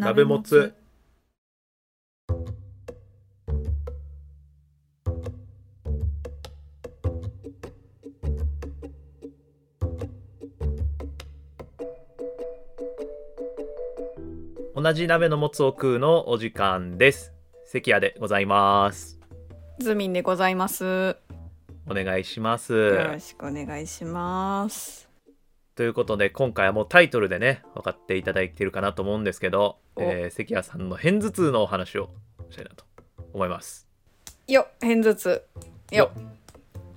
鍋もつ同じ鍋のもつを食うのお時間です関谷でございますズミンでございます。よお願いしますろしくお願いします。ということで今回はもうタイトルでね分かっていただいているかなと思うんですけど、おえー関谷さんの片頭痛のお話をしたいなと思います。よ、偏頭痛。よ、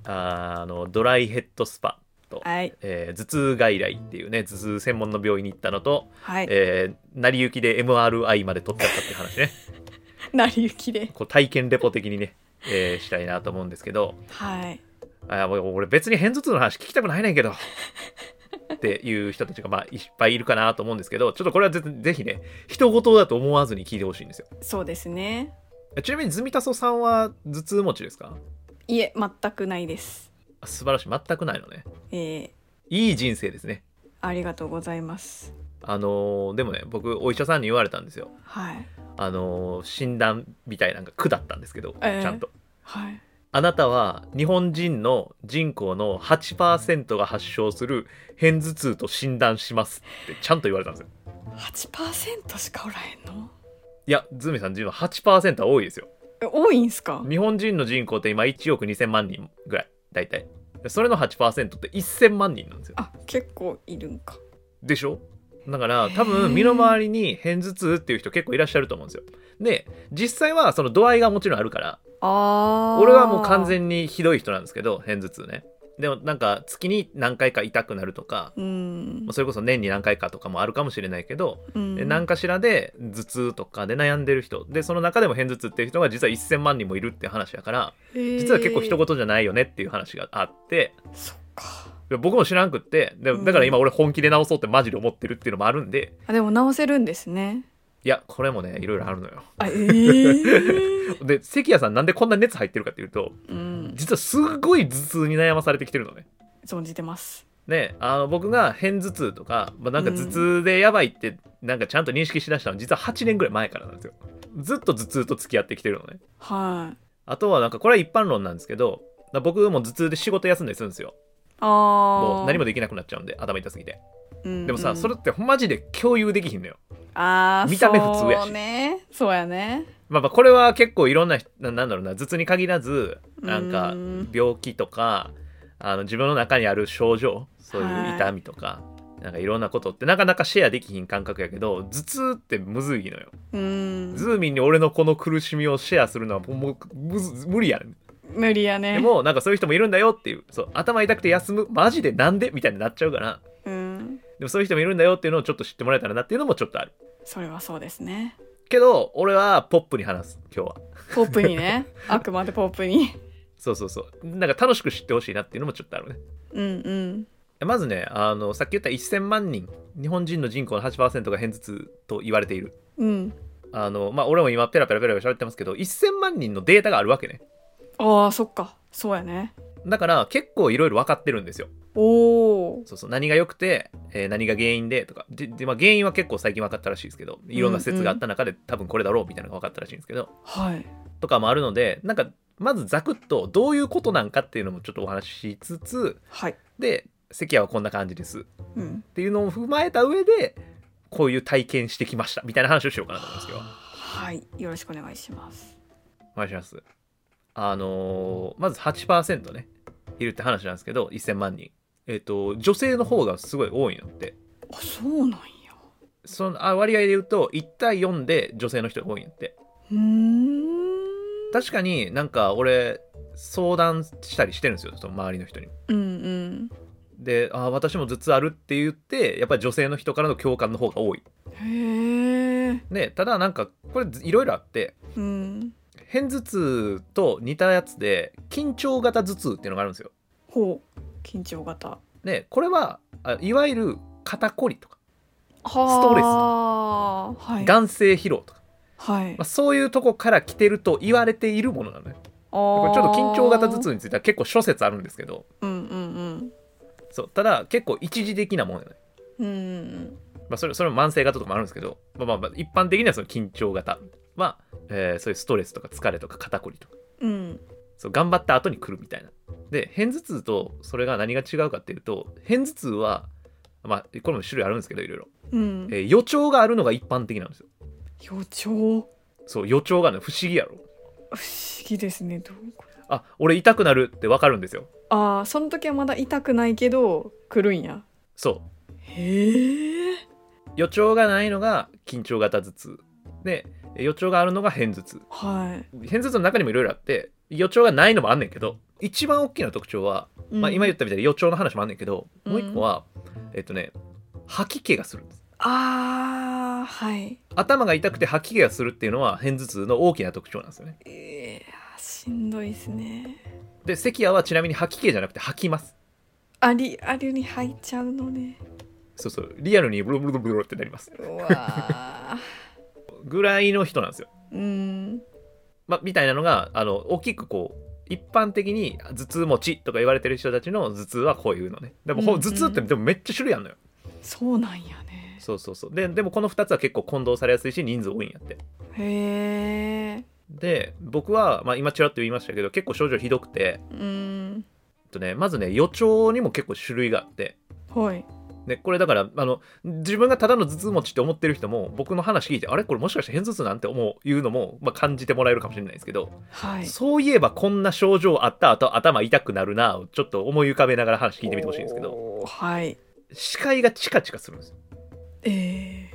あーあのドライヘッドスパと、はい、えー頭痛外来っていうね頭痛専門の病院に行ったのと、はい、えー成り行きで MRI まで取っちゃったっていう話ね。成り行きで。こう体験レポ的にね、えーしたいなと思うんですけど。はい。あもう俺別に片頭痛の話聞きたくないねんけどっていう人たちがまあいっぱいいるかなと思うんですけどちょっとこれはぜぜひね人事だと思わずに聞いてほしいんですよそうですね。ちなみにズミタソさんは頭痛持ちですか？いえ、全くないです。あ素晴らしい全くないのねえー、いい人生ですねありがとうございます。あのーでもね僕お医者さんに言われたんですよはい。あのー診断みたいなのが下ったんですけど、えーちゃんとはい。あなたは日本人の人口の8%が発症する片頭痛と診断しますってちゃんと言われたんですよ。8%しかおらへんの？いやズミさん8%は多いですよ。え多いんすか？日本人の人口って今1億2000万人ぐらい大体。それの8%って1000万人なんですよ。あ、結構いるんか。でしょ？だから多分身の回りに片頭痛っていう人結構いらっしゃると思うんですよで実際はその度合いがもちろんあるから。俺はもう完全にひどい人なんですけど片頭痛ねでもなんか月に何回か痛くなるとかうん。それこそ年に何回かとかもあるかもしれないけど、うんで何かしらで頭痛とかで悩んでる人でその中でも片頭痛っていう人が実は1000万人もいるっていう話だから実は結構一言言じゃないよねっていう話があってそっか。で僕も知らんくってでだから今俺本気で直そうってマジで思ってるっていうのもあるんであ、でも直せるんですね。いやこれもねいろいろあるのよあ、えー。で関谷さんなんでこんな熱入ってるかっていうとうん。実はすごい頭痛に悩まされてきてるのね存じてます。ねあの僕が片頭痛とか、まあ、なんか頭痛でやばいってなんかちゃんと認識しだしたのは実は8年ぐらい前からなんですよずっと頭痛と付き合ってきてるのねはい。あとはなんかこれは一般論なんですけどだ僕も頭痛で仕事休んだりするんですよ。もう何もできなくなっちゃうんで頭痛すぎて。うんでもさ、うんそれってマジで共有できひんのよ。あー見た目普通やし。そうね。そうやね。まあまあこれは結構いろんな人ななんだろうな頭痛に限らずなんかうん病気とかあの自分の中にある症状そういうはい。痛みとか、なんかいろんなことってなかなかシェアできひん感覚やけど頭痛ってむずいのよ、うん。ズーミンに俺のこの苦しみをシェアするのはもうむず無理やねん無理やね。でもなんかそういう人もいるんだよっていうそう頭痛くて休むマジでなんでみたいになっちゃうから。うん。でもそういう人もいるんだよっていうのをちょっと知ってもらえたらなっていうのもちょっとある。それはそうですね。けど俺はポップに話す今日は。ポップにね。あくまでポップに。そうそうそう。なんか楽しく知ってほしいなっていうのもちょっとあるね。うんうん。まずねあのさっき言った1000万人日本人の人口の8%が片頭痛と言われている。うん。あのまあ俺も今ペラペラペラペラ喋ってますけど1000万人のデータがあるわけねああそっか。そうやね。だから結構いろいろ分かってるんですよ。おおそうそう。何が良くて、えー何が原因でとか。でで、まあ、原因は結構最近分かったらしいですけどいろんな説があった中で、多分これだろうみたいなのが分かったらしいんですけど。はい。とかもあるのでなんかまずざくっとどういうことなんかっていうのもちょっとお話ししつつはい。で関谷はこんな感じです。うん。っていうのを踏まえた上でこういう体験してきましたみたいな話をしようかなと思うんですけどはい。よろしくお願いします。お願いしますあのーまず8%ねいるって話なんですけど1000万人。えっ、と女性の方がすごい多いのって。あそうなんや。そのあ割合で言うと1対4で女性の人が多いんやって。うーん。確かになんか俺相談したりしてるんですよその周りの人に。うんうん。であ私も頭痛あるって言ってやっぱり女性の人からの共感の方が多い。へえでただなんかこれいろいろあってうん片頭痛と似たやつで緊張型頭痛っていうのがあるんですよ。ほう。緊張型。でこれはあいわゆる肩こりとか。はトレスあはい。眼性疲労とか、はい。まあ、そういうとこから来てると言われているものなのねこれちょっと緊張型頭痛については結構諸説あるんですけど。うんうんそう。ただ結構一時的なものよね。うんうん。まあ、それそれも慢性型とかもあるんですけど、まあ、まあまあ一般的にはその緊張型は、えーそういうストレスとか疲れとか肩こりとか。うん。そう頑張った後に来るみたいな。で片頭痛とそれが何が違うかっていうと片頭痛はまあこれも種類あるんですけどいろいろ、うん。えー予兆があるのが一般的なんですよ。予兆？そう予兆がね不思議やろ。不思議ですねどうあ俺痛くなるって分かるんですよ。ああその時はまだ痛くないけど来るんや。そう。へえ予兆がないのが緊張型頭痛。で予兆があるのが片頭痛。はい。片頭痛の中にもいろいろあって予兆がないのもあんねんけど一番大きな特徴は、まあ、今言ったみたいに予兆の話もあんねんけど、もう一個はえっとね吐き気がするああはい。頭が痛くて吐き気がするっていうのは片頭痛の大きな特徴なんですよね。えー、しんどいですね。で関谷はちなみに吐き気じゃなくて吐きます。ありありに入っちゃうのね。そうそう。リアルにブルブルブルブルってなります。うわぐらいの人なんですよ。ーうん。まあ、みたいなのがあの大きくこう一般的に頭痛持ちとか言われてる人たちの頭痛はこういうのね。でも、ほうんうん。頭痛ってでもめっちゃ種類あるのよ。そうなんやね。そうそうそう。ででもこの2つは結構混同されやすいし人数多いんやって。へえで僕は、まあ、今ちらっと言いましたけど結構症状ひどくて、うん。えっとね、まずね予兆にも結構種類があって。はいでこれだからあの自分がただの頭痛持ちって思ってる人も僕の話聞いてあれ？これもしかして片頭痛なんて思ういうのも、まあ、感じてもらえるかもしれないですけどはい。そういえばこんな症状あった後頭痛くなるなをちょっと思い浮かべながら話聞いてみてほしいんですけどはい。視界がチカチカするんですよ。え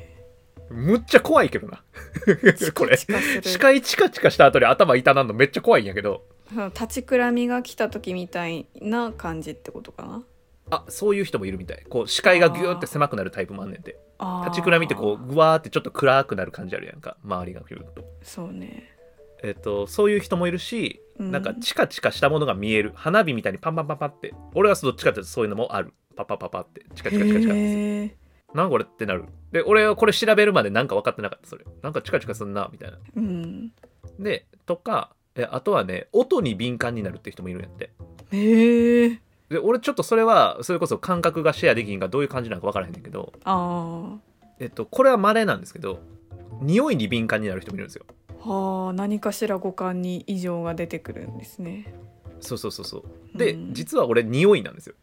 むっちゃ怖いけどな。ー、これ。視界チカチカした後に頭痛なんのめっちゃ怖いんやけど。うん立ちくらみが来た時みたいな感じってことかな？あそういう人もいるみたい。こう視界がギューって狭くなるタイプもあんねんて。立ちくらみってこうぐわーってちょっと暗くなる感じあるやんか。周りがギューッと。そうね。えっとそういう人もいるしうん。なんかチカチカしたものが見える。花火みたいにパンパンパンパンって。俺はどっちかってそういうのもある。パパパパって。チカチカチカチカってなんこれってなるで俺はこれ調べるまでなんか分かってなかったそれなんかチカチカすんなみたいなうんでとかえあとはね音に敏感になるって人もいるんやってへえで俺ちょっとそれはそれこそ感覚がシェアできんがどういう感じなのか分からへんねんけどあえっとこれは稀なんですけど匂いに敏感になる人もいるんですよ。あはあ何かしら五感に異常が出てくるんですね。そうそうそうそう。で、うん。実は俺匂いなんですよ。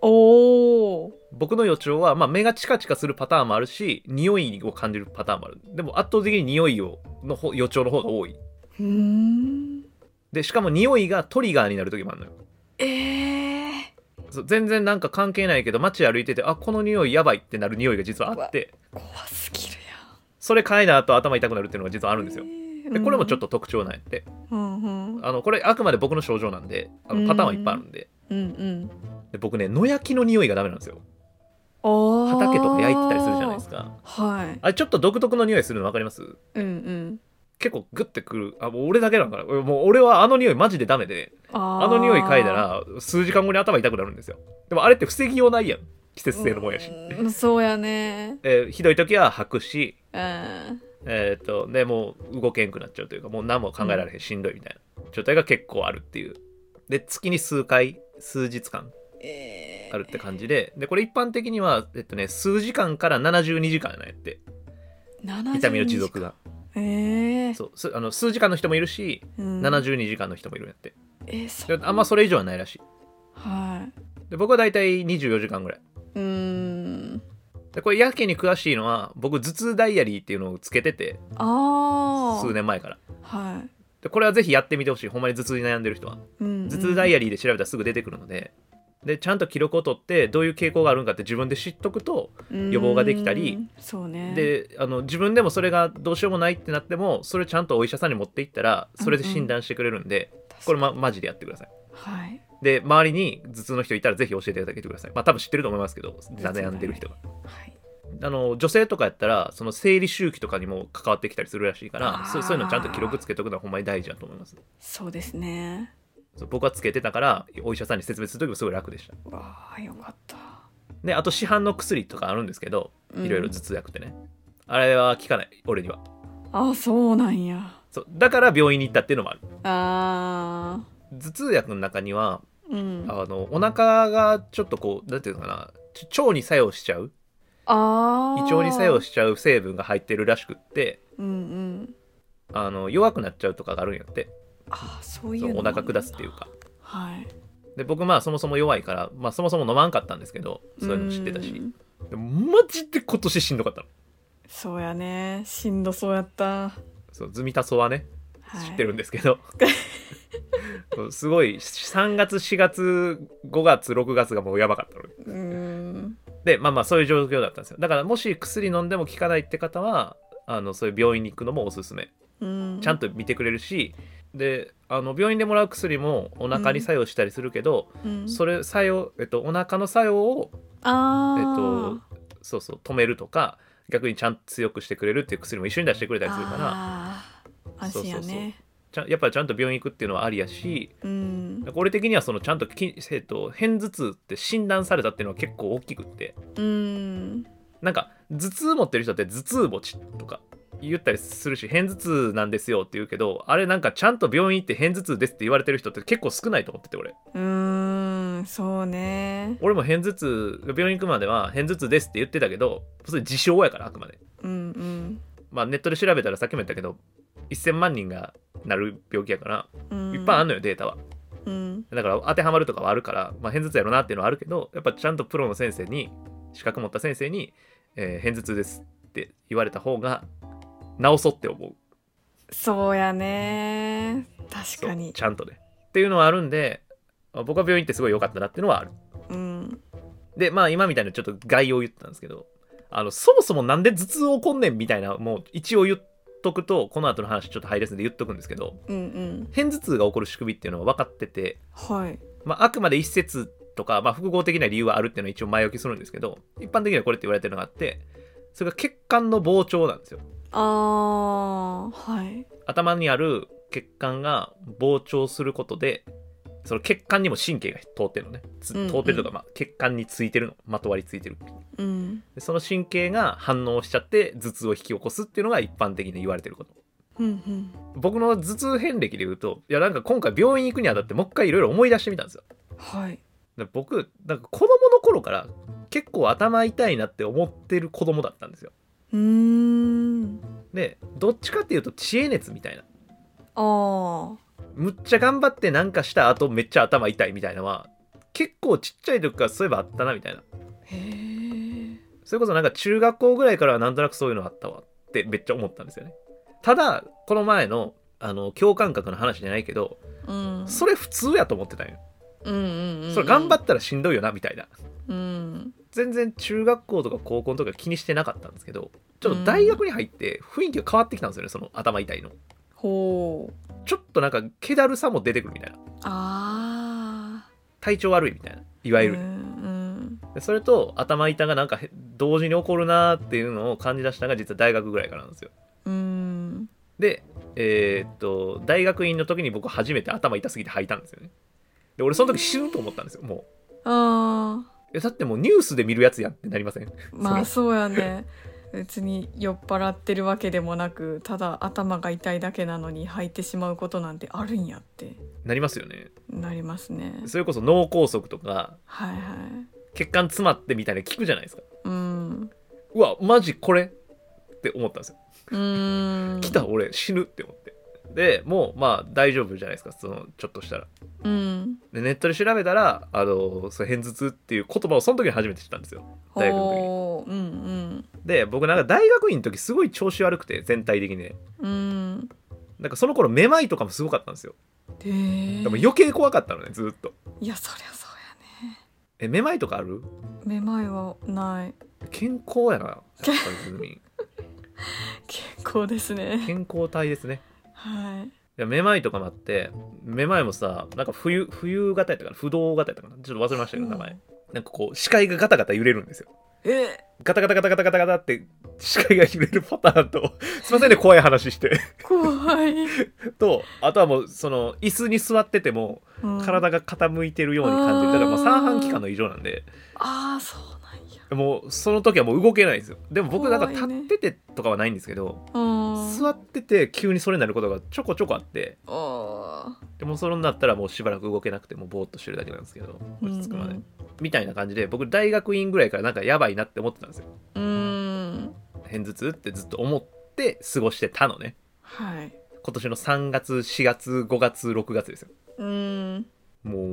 おお僕の予兆は、まあ、目がチカチカするパターンもあるし匂いを感じるパターンもある。でも圧倒的に匂いをの方予兆の方が多い。でしかも匂いがトリガーになる時もあるのよ。ええそう全然なんか関係ないけど街歩いててあこの匂いやばいってなる匂いが実はあって。怖すぎるそれ嗅いだ後頭痛くなるっていうのが実はあるんですよ。やんでこれもちょっとと特徴なんやってうんうん。あのこれあくまで僕の症状なんであのパターンはいっぱいあるんで。うんうん。で僕ね野焼きの匂いがダメなんですよ。畑とか焼いてたりするじゃないですか。はい。あれちょっと独特の匂いするの分かります？うんうん結構グッてくる。あもう俺だけなんかな。もう俺はあの匂いマジでダメで。ああの匂い嗅いだら数時間後に頭痛くなるんですよ。でもあれって防ぎようないやん。季節性のもんやし、うんそうやね。えーひどい時は吐くし。うん。えーっとでもう動けんくなっちゃうというかもう何も考えられへん、しんどいみたいな状態が結構あるっていう。で月に数回数日間えー。あるって感じで。でこれ一般的には、えっとね、数時間から72時間なんやって。痛みの持続がええそうすあの数時間の人もいるしうん。72時間の人もいるんやって。えーそう。であんまそれ以上はないらしい。はい。で僕は大体24時間ぐらい。うーん。でこれやけに詳しいのは僕頭痛ダイアリーっていうのをつけててああ数年前から。はい。でこれはぜひやってみてほしい。ほんまに頭痛に悩んでる人は。うん。頭痛ダイアリーで調べたらすぐ出てくるのででちゃんと記録を取ってどういう傾向があるんかって自分で知っとくと予防ができたり。うんそうね。であの自分でもそれがどうしようもないってなってもそれちゃんとお医者さんに持っていったらそれで診断してくれるんで、これ、ま、マジでやってください。はい。で周りに頭痛の人いたらぜひ教えてあげてください。まあ多分知ってると思いますけど悩んでる人が。はい。あの女性とかやったらその生理周期とかにも関わってきたりするらしいからそうそういうのちゃんと記録つけとくのはほんまに大事だと思います。そうですね僕はつけてたからお医者さんに説明する時もすごい楽でした。わあよかった。であと市販の薬とかあるんですけどうん。いろいろ頭痛薬ってね、あれは効かない俺には。あそうなんや。そうだから病院に行ったっていうのもある。あ頭痛薬の中にはーうん。あのお腹がちょっとこうなんていうのかなち腸に作用しちゃう。ああ胃腸に作用しちゃう成分が入ってるらしくってうんうん。あの弱くなっちゃうとかがあるんやってああそういそうお腹下すっていうか。はい。で僕まあそもそも弱いから、まあ、そもそも飲まんかったんですけどそういうの知ってたし。うん。でもマジで今年しんどかったの。そうやね。しんどそうやった、そうズミタソはねはい、知ってるんですけど、すごい3月4月5月6月がもうやばかったの。うーん。でまあまあそういう状況だったんですよ。だからもし薬飲んでも効かないって方はあのそういう病院に行くのもおすすめ。うん。ちゃんと見てくれるしであの病院でもらう薬もお腹に作用したりするけど、うん。それ作用、えっと、お腹の作用を、あえっーと、そうそう止めるとか逆にちゃんと強くしてくれるっていう薬も一緒に出してくれたりするから安心やね。ちゃんやっぱりちゃんと病院行くっていうのはありやしうん。俺的にはそのちゃんとき、えっと、片頭痛って診断されたっていうのは結構大きくって。うん。なんか頭痛持ってる人って頭痛持ちとか言ったりするし片頭痛なんですよって言うけどあれなんかちゃんと病院行って片頭痛ですって言われてる人って結構少ないと思ってて俺。うーんそうね。俺も片頭痛病院行くまでは片頭痛ですって言ってたけどそれ自称やからあくまで。うんうん。まあネットで調べたらさっきも言ったけど1000万人がなる病気やからうん。いっぱいあんのよデータは。うん。だから当てはまるとかはあるから、まあ、片頭痛やろなっていうのはあるけどやっぱちゃんとプロの先生に資格持った先生に、えー片頭痛ですって言われた方が治そうって思う。そうやね。確かに。ちゃんとね。っていうのはあるんでまあ僕は病院行ってすごい良かったなっていうのはある。うん。でまあ今みたいなちょっと概要を言ってたんですけどあのそもそもなんで頭痛起こんねんみたいなもう一応言っとくとこの後の話ちょっと入りですんで言っとくんですけどうんうん。片頭痛が起こる仕組みっていうのは分かっててはい。まあ、あくまで一説とか、まあ、複合的な理由はあるっていうのは一応前置きするんですけど一般的にはこれって言われてるのがあってそれが血管の膨張なんですよあー。はい。頭にある血管が膨張することでその血管にも神経が通ってるのね。つうん。うん通ってるとか、まあ、血管についてるの。まとわりついてる。うん。でその神経が反応しちゃって頭痛を引き起こすっていうのが一般的に言われてること。うんうん。僕の頭痛遍歴で言うといやなんか今回病院行くにあたってもう一回いろいろ思い出してみたんですよ。はい。で僕なんか子供の頃から結構頭痛いなって思ってる子供だったんですよ。うーんでどっちかっていうと知恵熱みたいな。あー。むっちゃ頑張ってなんかした後めっちゃ頭痛いみたいなのは結構ちっちゃい時からそういえばあったなみたいな。へえそれこそなんか中学校ぐらいからはなんとなくそういうのあったわってめっちゃ思ったんですよね。ただこの前のあの共感覚の話じゃないけどうん。それ普通やと思ってたんよ。うんうんうん。それ頑張ったらしんどいよなみたいな。うん全然中学校とか高校とか気にしてなかったんですけどちょっと大学に入って雰囲気が変わってきたんですよねその頭痛いの。ほう。ちょっとなんか気だるさも出てくるみたいな。あ体調悪いみたいないいわゆる、うんでそれと頭痛がなんかへ同時に起こるなーっていうのを感じ出したのが実は大学ぐらいからなんですよ。うん。でえーっと大学院の時に僕初めて頭痛すぎて吐いたんですよね。で俺その時死ぬと思ったんですよもう。あえだってもうニュースで見るやつやんってなりません？ーまあそうやね。別に酔っ払ってるわけでもなくただ頭が痛いだけなのに吐いてしまうことなんてあるんやって。なりますよね。なりますね。それこそ脳梗塞とかはいはい。血管詰まってみたいなの聞くじゃないですか。うん。うわマジこれ？って思ったんですよ。うん。来た俺死ぬって思ってでもうまあ大丈夫じゃないですかそのちょっとしたら。うん。でネットで調べたらあのそれ片頭痛っていう言葉をその時に初めて知ったんですよ。大学の時に。ほううん。で僕なんか大学院の時すごい調子悪くて全体的に。ねうん。うんなんかその頃めまいとかもすごかったんですよ。でも余計怖かったのねずっと。いやそりゃそうやね。えめまいとかある？めまいはない。健康やなやっぱり 健康ですね。健康体ですねはい。いやめまいとかもあってめまいもさなんか冬冬型やったかな？不動型やったかな？ちょっと忘れましたけど名前。なんかこう視界がガタガタ揺れるんですよ。え？ガタガタガタガタガタガタって視界が揺れるパターンと すいませんね怖い話して。怖い、とあとはもうその椅子に座っててもうん。体が傾いてるように感じる。だからまあ三半規管の異常なんで。ああそうもうその時はもう動けないんですよ。でも僕なんか立っててとかはないんですけど、うん座ってて急にそれになることがちょこちょこあって。あでもそれになったらもうしばらく動けなくてもうぼーっとしてるだけなんですけど落ち着くまで、うんみたいな感じで僕大学院ぐらいからなんかやばいなって思ってたんですよ。うーん。片頭痛ってずっと思って過ごしてたのね。はい。今年の3月4月5月6月ですよ。うーん。もう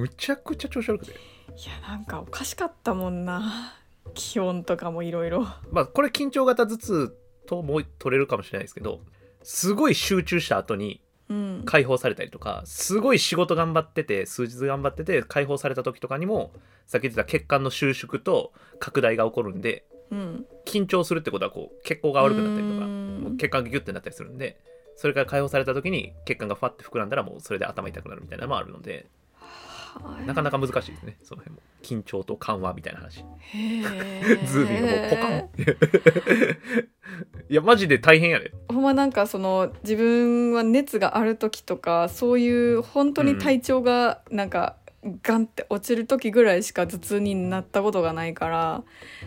むちゃくちゃ調子悪くて。いやなんかおかしかったもんな気温とかもいろいろ。まあこれ緊張型頭痛とも取れるかもしれないですけどすごい集中した後にうん。解放されたりとかすごい仕事頑張ってて数日頑張ってて解放された時とかにもさっき言ってた血管の収縮と拡大が起こるんでうん。緊張するってことはこう血行が悪くなったりとかうん。もう血管がギュッてなったりするんでそれから解放された時に血管がファッて膨らんだらもうそれで頭痛くなるみたいなのもあるのでなかなか難しいですね。その辺も。緊張と緩和みたいな話。ズーミンがもうポカン。いやマジで大変やで。ほんまなんかその自分は熱がある時とかそういう本当に体調がなんかガンって落ちる時ぐらいしか頭痛になったことがないから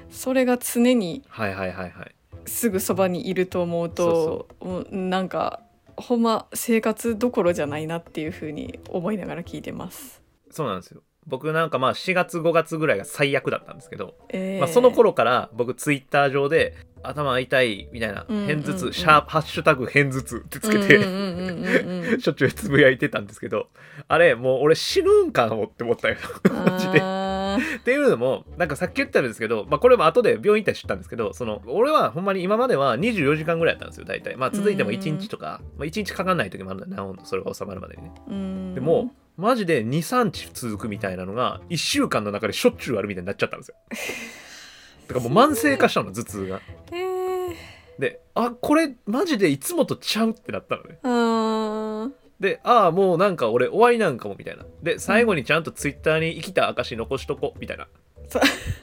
それが常にはいはいはいはい。すぐそばにいると思うともうなんかほんま生活どころじゃないなっていう風に思いながら聞いてます。そうなんですよ。僕なんかまあ4月5月ぐらいが最悪だったんですけど、えー。まあ、その頃から僕ツイッター上で頭痛いみたいなうんうんうん。偏頭痛、シャープハッシュタグ偏頭痛ってつけて、しょっちゅうつぶやいてたんですけどあれもう俺死ぬんかもって思ったよ。マジで。っていうのもなんかさっき言ったんですけど、まあ、これも後で病院行ったら知ったんですけどその俺はほんまに今までは24時間ぐらいやったんですよ大体。まあ続いても1日とか、まあ、1日かかんない時もあるんだなそれが収まるまでにね。うん。でもマジで23日続くみたいなのが1週間の中でしょっちゅうあるみたいになっちゃったんですよ。だからもう慢性化したの頭痛が。えー。であこれマジでいつもとちゃうってなったのね。でああもうなんか俺終わりなんかもみたいな。で最後にちゃんとツイッターに生きた証残しとこみたいな。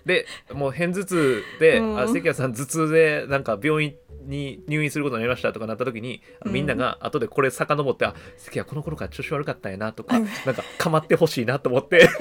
でもう偏頭痛で、うん。あ関谷さん頭痛でなんか病院に入院することになりましたとかなった時に、みんなが後でこれ遡ってあ関谷この頃から調子悪かったんやなとか、うん。なんか構ってほしいなと思って。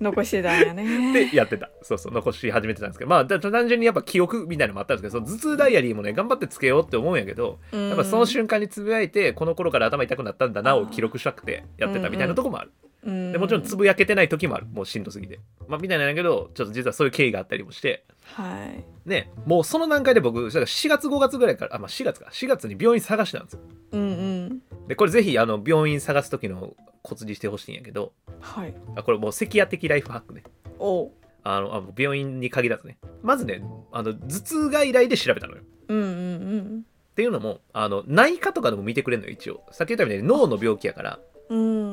残してたんやね。でやってた。そうそう残し始めてたんですけど。まあだ単純にやっぱ記憶みたいなのもあったんですけどその頭痛ダイアリーもね頑張ってつけようって思うんやけどややっぱその瞬間につぶやいてこの頃から頭痛くなったんだなを記録したくてやってたみたいなとこもある、間でもちろんつぶやけてない時もある。もうしんどすぎて。まあみたいなんやけどちょっと実はそういう経緯があったりもしてはい。ねもうその段階で僕だから4月5月ぐらいからあまあ4月か4月に病院探してたんですようんうん。でこれぜひあの病院探す時のコツにしてほしいんやけどはい。あこれもう関谷的ライフハックねおう。あのあ病院に限らずねまずねあの頭痛外来で調べたのようんうんうん。っていうのもあの内科とかでも見てくれるのよ一応さっき言ったみたいに脳の病気やからうん。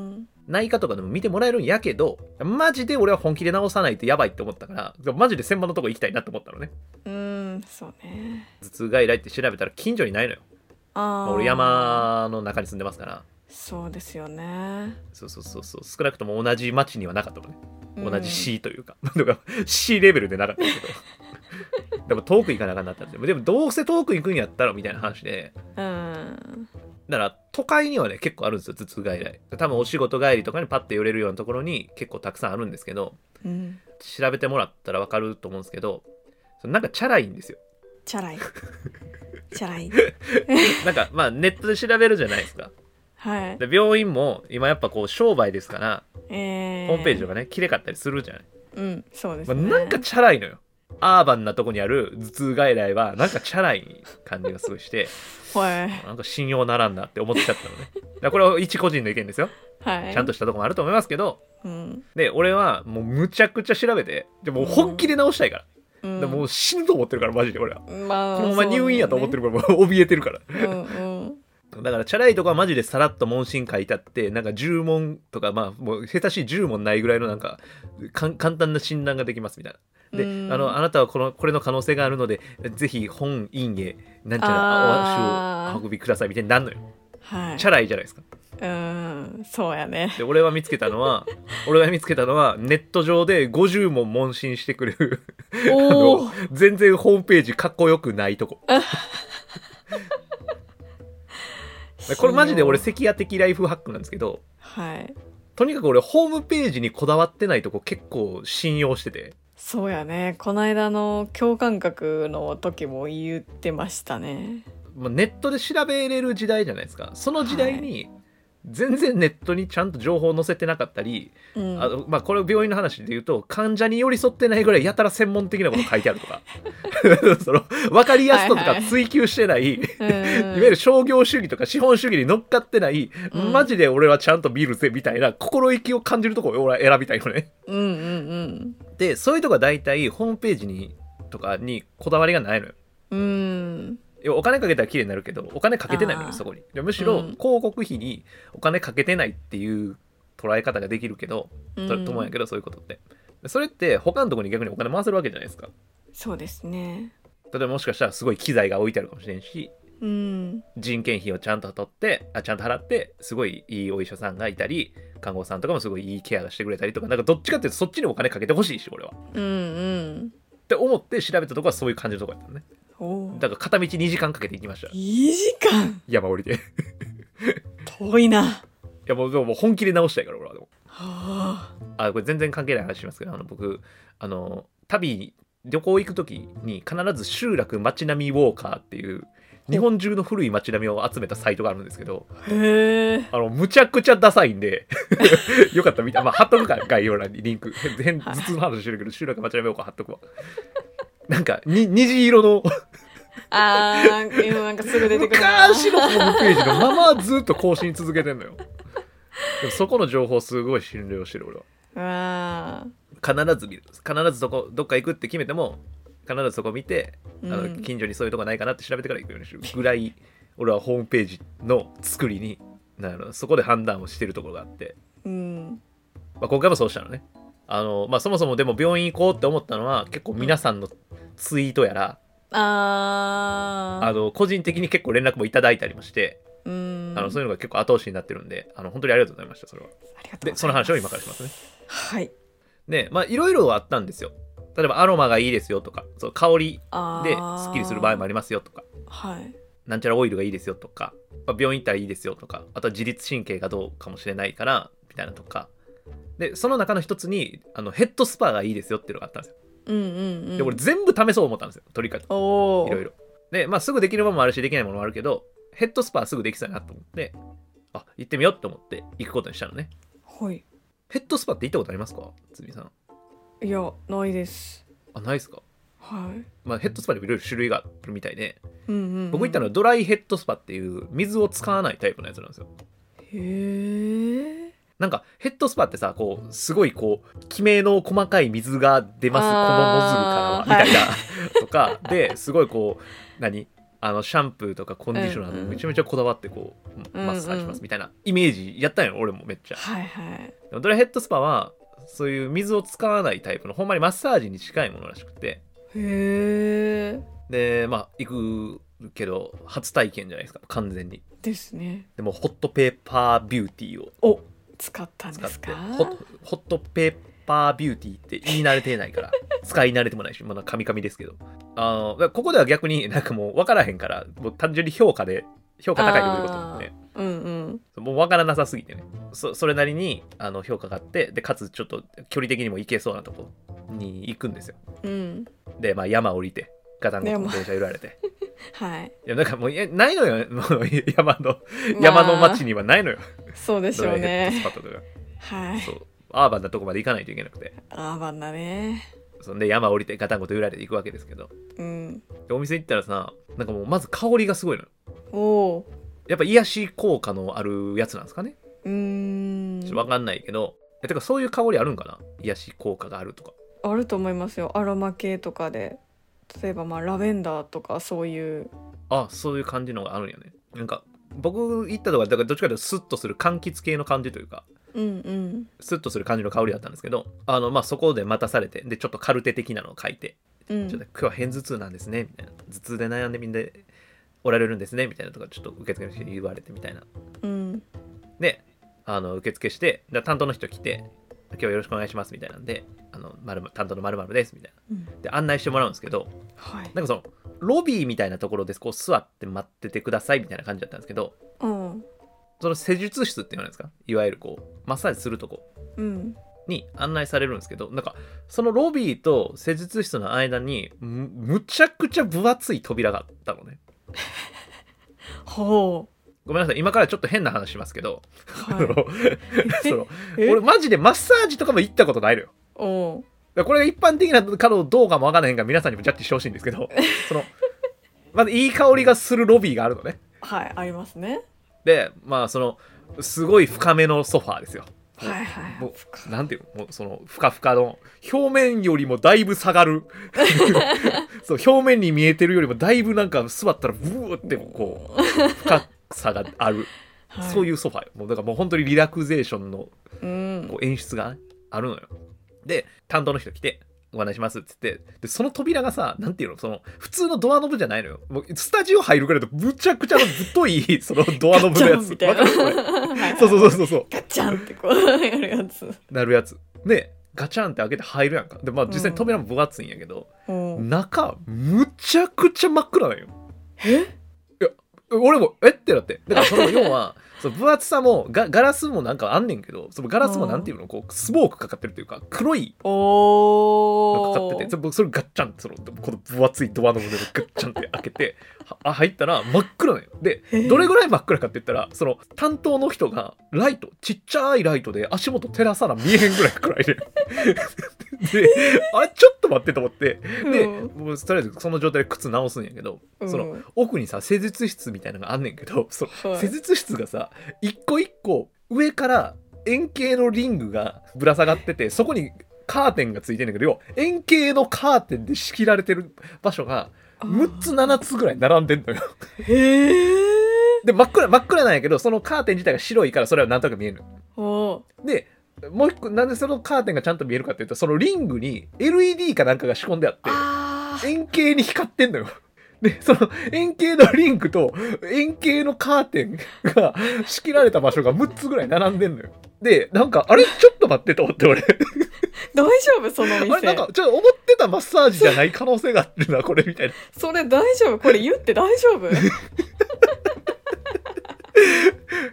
内科とかでも見てもらえるんやけどマジで俺は本気で治さないとやばいって思ったからマジで専門のとこ行きたいなと思ったのねうん。そうね。頭痛外来って調べたら近所にないのよ、あ俺。山の中に住んでますからそうですよね。そうそうそうそう少なくとも同じ町にはなかったのねうん同じ。市というか、だから C レベルでなかったけどでも遠く行かなあかんなったんででもどうせ遠く行くんやったらみたいな話でうん。だから都会にはね結構あるんですよ頭痛外来多分お仕事帰りとかにパッて寄れるようなところに結構たくさんあるんですけどうん。調べてもらったら分かると思うんですけどなんかチャラいんですよチャラい。チャラい。なんかまあネットで調べるじゃないですかはい。で病院も今やっぱこう商売ですからえー。ホームページとかね綺麗かったりするじゃない、うん。そうですまあ、ね。なんかチャラいのよアーバンなとこにある頭痛外来はなんかチャラい感じがすごいしてはい。なんか信用ならんなって思っちゃったのねだこれは一個人の意見ですよはい。ちゃんとしたとこもあると思いますけどうん。で俺はもうむちゃくちゃ調べてでもう本気で治したいから、うん。でもう死ぬと思ってるからマジで俺はまあ。このまま入院やと思ってる。るからもう怯えてるからうんうん。だからチャラいとこはマジでさらっと問診書いてあってなんか10問とかまあもう下手しい10問ないぐらいのなんか簡単な診断ができますみたいなでうんあのあなたはこのこれの可能性があるのでぜひ本院へなんちゃらお足をお運びくださいみたいになんのよはい。チャラいじゃないですかうん。そうやね。で俺は見つけたのは 俺が見つけたのはネット上で50問問診してくれる。全然ホームページかっこよくないとこ これマジで俺関谷的ライフハックなんですけどはい。とにかく俺ホームページにこだわってないとこ結構信用しててそうやね。この間の共感覚の時も言ってましたね。まあネットで調べれる時代じゃないですかその時代に全然ネットにちゃんと情報を載せてなかったり、うん。あのまあ、これ病院の話で言うと患者に寄り添ってないぐらいやたら専門的なこと書いてあるとか。その分かりやすさとか追求してない、いうん。わゆる商業主義とか資本主義に乗っかってない、うん。マジで俺はちゃんと見るぜみたいな心意気を感じるところを俺は選びたいのね。うんうん。でそういうとこは大体ホームページにとかにこだわりがないのよ。うんお金かけたら綺麗になるけどお金かけてないのよそこに。でむしろうん。広告費にお金かけてないっていう捉え方ができるけど、うん。とと思うんやけどそういうことって。それって他のところに逆にお金回せるわけじゃないですか。そうですね。例えばもしかしたらすごい機材が置いてあるかもしれんしうん。人件費をちゃんと取ってあちゃんと払ってすごいいいお医者さんがいたり看護師さんとかもすごいいいケアがしてくれたりとかなんかどっちかっていうとそっちにお金かけてほしいし俺は。うんうん。って思って調べたところはそういう感じのところやったのねだから片道2時間かけて行きました。2時間？山降りて。い遠いな。やもうでももう本気で直したいから俺はでも。はあ。あこれ全然関係ない話しますけどあの僕あの旅旅行行く時に必ず集落街並みウォーカーっていう日本中の古い街並みを集めたサイトがあるんですけどへえ。あのむちゃくちゃダサいんで よかったら見たまあ貼っとくから概要欄にリンク。変はい頭痛の話してるけど集落街並みウォーカー貼っとくわなんかに虹色の。あー今なんかすぐ出てくるな。昔のホームページのままずっと更新続けてんのよ。でもそこの情報すごい信頼してる俺は。うわ必ず見る。必ずそこどっか行くって決めても必ずそこ見て、ーあのうん。近所にそういうとこないかなって調べてから行くようにする。ぐらい俺はホームページの作りになるそこで判断をしてるところがあって、うん。まあ、今回もそうしたのねあの、まあ、そもそもでも病院行こうって思ったのは結構皆さんのツイートやら、あー。あの個人的に結構連絡もいただいたりもして、うん。あのそういうのが結構後押しになってるんであの本当にありがとうございましたそれは。ありがとでその話を今からしますね。はい。でまあいろいろあったんですよ。例えばアロマがいいですよとかそう香りあでスッキリする場合もありますよとか。はい。なんちゃらオイルがいいですよとか、まあ病院行ったらいいですよとかあとは自律神経がどうかもしれないからみたいなとかでその中の一つにあのヘッドスパがいいですよっていうのがあったんですよ。うんうんうん。で俺全部試そう思ったんですよ。とにかくおおいろいろ。でまあすぐできるものもあるしできないものもあるけどヘッドスパはすぐできそうやなと思ってあ行ってみようって思って行くことにしたのね。はい。ヘッドスパって行ったことありますか？つみさん。いやないです。あないですか？はい。まあヘッドスパにもいろいろ種類があるみたいでうんうんうん。僕行ったのはドライヘッドスパっていう水を使わないタイプのやつなんですよ。へえなんかヘッドスパってさこうすごいこうきめの細かい水が出ますこのノズルからはみたいな、とか。ですごいこう何？あのシャンプーとかコンディショナーうんうんでめちゃめちゃこだわってこう、うんうん。マッサージしますみたいなイメージやったんよ俺もめっちゃ。はいはい。でもドライヘッドスパはそういう水を使わないタイプのほんまにマッサージに近いものらしくて。へえでまあ行くけど初体験じゃないですか完全に。ですね。でもホットペーパービューティーをお使ったんですか？ホホットペーパービューティーって言い慣れてないから 使い慣れてもないしまだカミカミですけど。あのここでは逆になんかもう分からへんからもう単純に評価で評価高いということなんでうんうん。もう分からなさすぎてね。そそれなりにあの評価があってでかつちょっと距離的にも行けそうなとこに行くんですよ。うん。でまあ山降りてガタンゴトン電車揺られてはい。いやなんかもういやないのよ。も う山の山の町にはないのよ、そうでしょうドライヘッドスねパとか。がはい。そう。アーバンなとこまで行かないといけなくて。アーバンだね。そんで山降りてガタンゴトン揺られて行くわけですけど。うん。でお店行ったらさなんかもうまず香りがすごいの。よおおやっぱ癒し効果のあるやつなんですかね。うーん。ちょっとわかんないけど。えてかそういう香りあるんかな？癒し効果があるとか。あると思いますよ。アロマ系とかで例えばまあラベンダーとかそういうあそういう感じのがあるんやね。なんか僕行ったとこはだからどっちかというとスッとする柑橘系の感じというかうんうん。スッとする感じの香りだったんですけどあのまあそこで待たされてでちょっとカルテ的なのを書いてうん。ちょっと今日は片頭痛なんですねみたいな。頭痛で悩んでみんでおられるんですねみたいなとかちょっと受付の人に言われてみたいな。うん。であの受付してで担当の人来て「今日はよろしくお願いします」みたいなんで「あの〇〇担当の〇〇です」みたいうん。なで案内してもらうんですけどはい。なんかそのロビーみたいなところでこう座って待っててくださいみたいな感じだったんですけどうん。その施術室っていうのなんですか？いわゆるこうマッサージするとこ。うん。に案内されるんですけどなんかそのロビーと施術室の間にむむちゃくちゃ分厚い扉があったのね。ほごめんなさい。今からちょっと変な話しますけど、は そのえ？俺マジでマッサージとかも行ったことないのよ。いおこれが一般的なかどうかもわからへんから皆さんにもジャッジしてほしいんですけど そのまずいい香りがするロビーがあるのね。はいありますね。でまあそのすごい深めのソファーですよ。はいはいもうなんていうの？もうそのふかふかの表面よりもだいぶ下がる。そう表面に見えてるよりもだいぶなんか座ったらブーってこう深さがある、はい。そういうソファーよ。もうだからもう本当にリラクゼーションのうん。こう演出があるのよ。で担当の人来てお話しますっつって。でその扉がさなんていうの？その普通のドアノブじゃないのよ。もうスタジオ入るぐらいのむちゃくちゃの太い そのドアノブのやつ。そうそうそうそうそう。ガチャンってこうやるやつ。なるやつ。でガチャンって開けて入るやんか。でまあ実際に扉も分厚いんやけど、うん。中むちゃくちゃ真っ暗なんよ。え？俺もえ？ってなって。だからその要はその分厚さもガガラスもなんかあんねんけどそのガラスもなんていうの？こうスモークかかってるっていうか黒いおのかかっててそそれガッチャンってそのこの分厚いドアの胸でガッチャンって開けてはあ入ったら真っ暗なんよ。でどれぐらい真っ暗かって言ったらその担当の人がライトちっちゃいライトで足元照らさな見えへんぐらい暗い でであれちょっと待ってと思って。で、うん。もうとりあえずその状態で靴直すんやけど、うん。その奥にさ施術室みたいなのがあんねんけどそのはい。施術室がさ一個一個上から円形のリングがぶら下がっててそこにカーテンがついてんねんけど円形のカーテンで仕切られてる場所が6つ7つぐらい並んでんのよ。へえで真っ暗真っ暗なんやけどそのカーテン自体が白いからそれはなんとなく見えるでもう一個なんでそのカーテンがちゃんと見えるかっていうとそのリングに LED かなんかが仕込んであって円形に光ってんのよ。で、その円形のリンクと円形のカーテンが仕切られた場所が6つぐらい並んでんのよ。で、なんか、あれ？ちょっと待ってと思って俺。大丈夫？そのあれ？店なんか、ちょっと思ってたマッサージじゃない可能性があるな、これみたいな。それ大丈夫？これ言って大丈夫？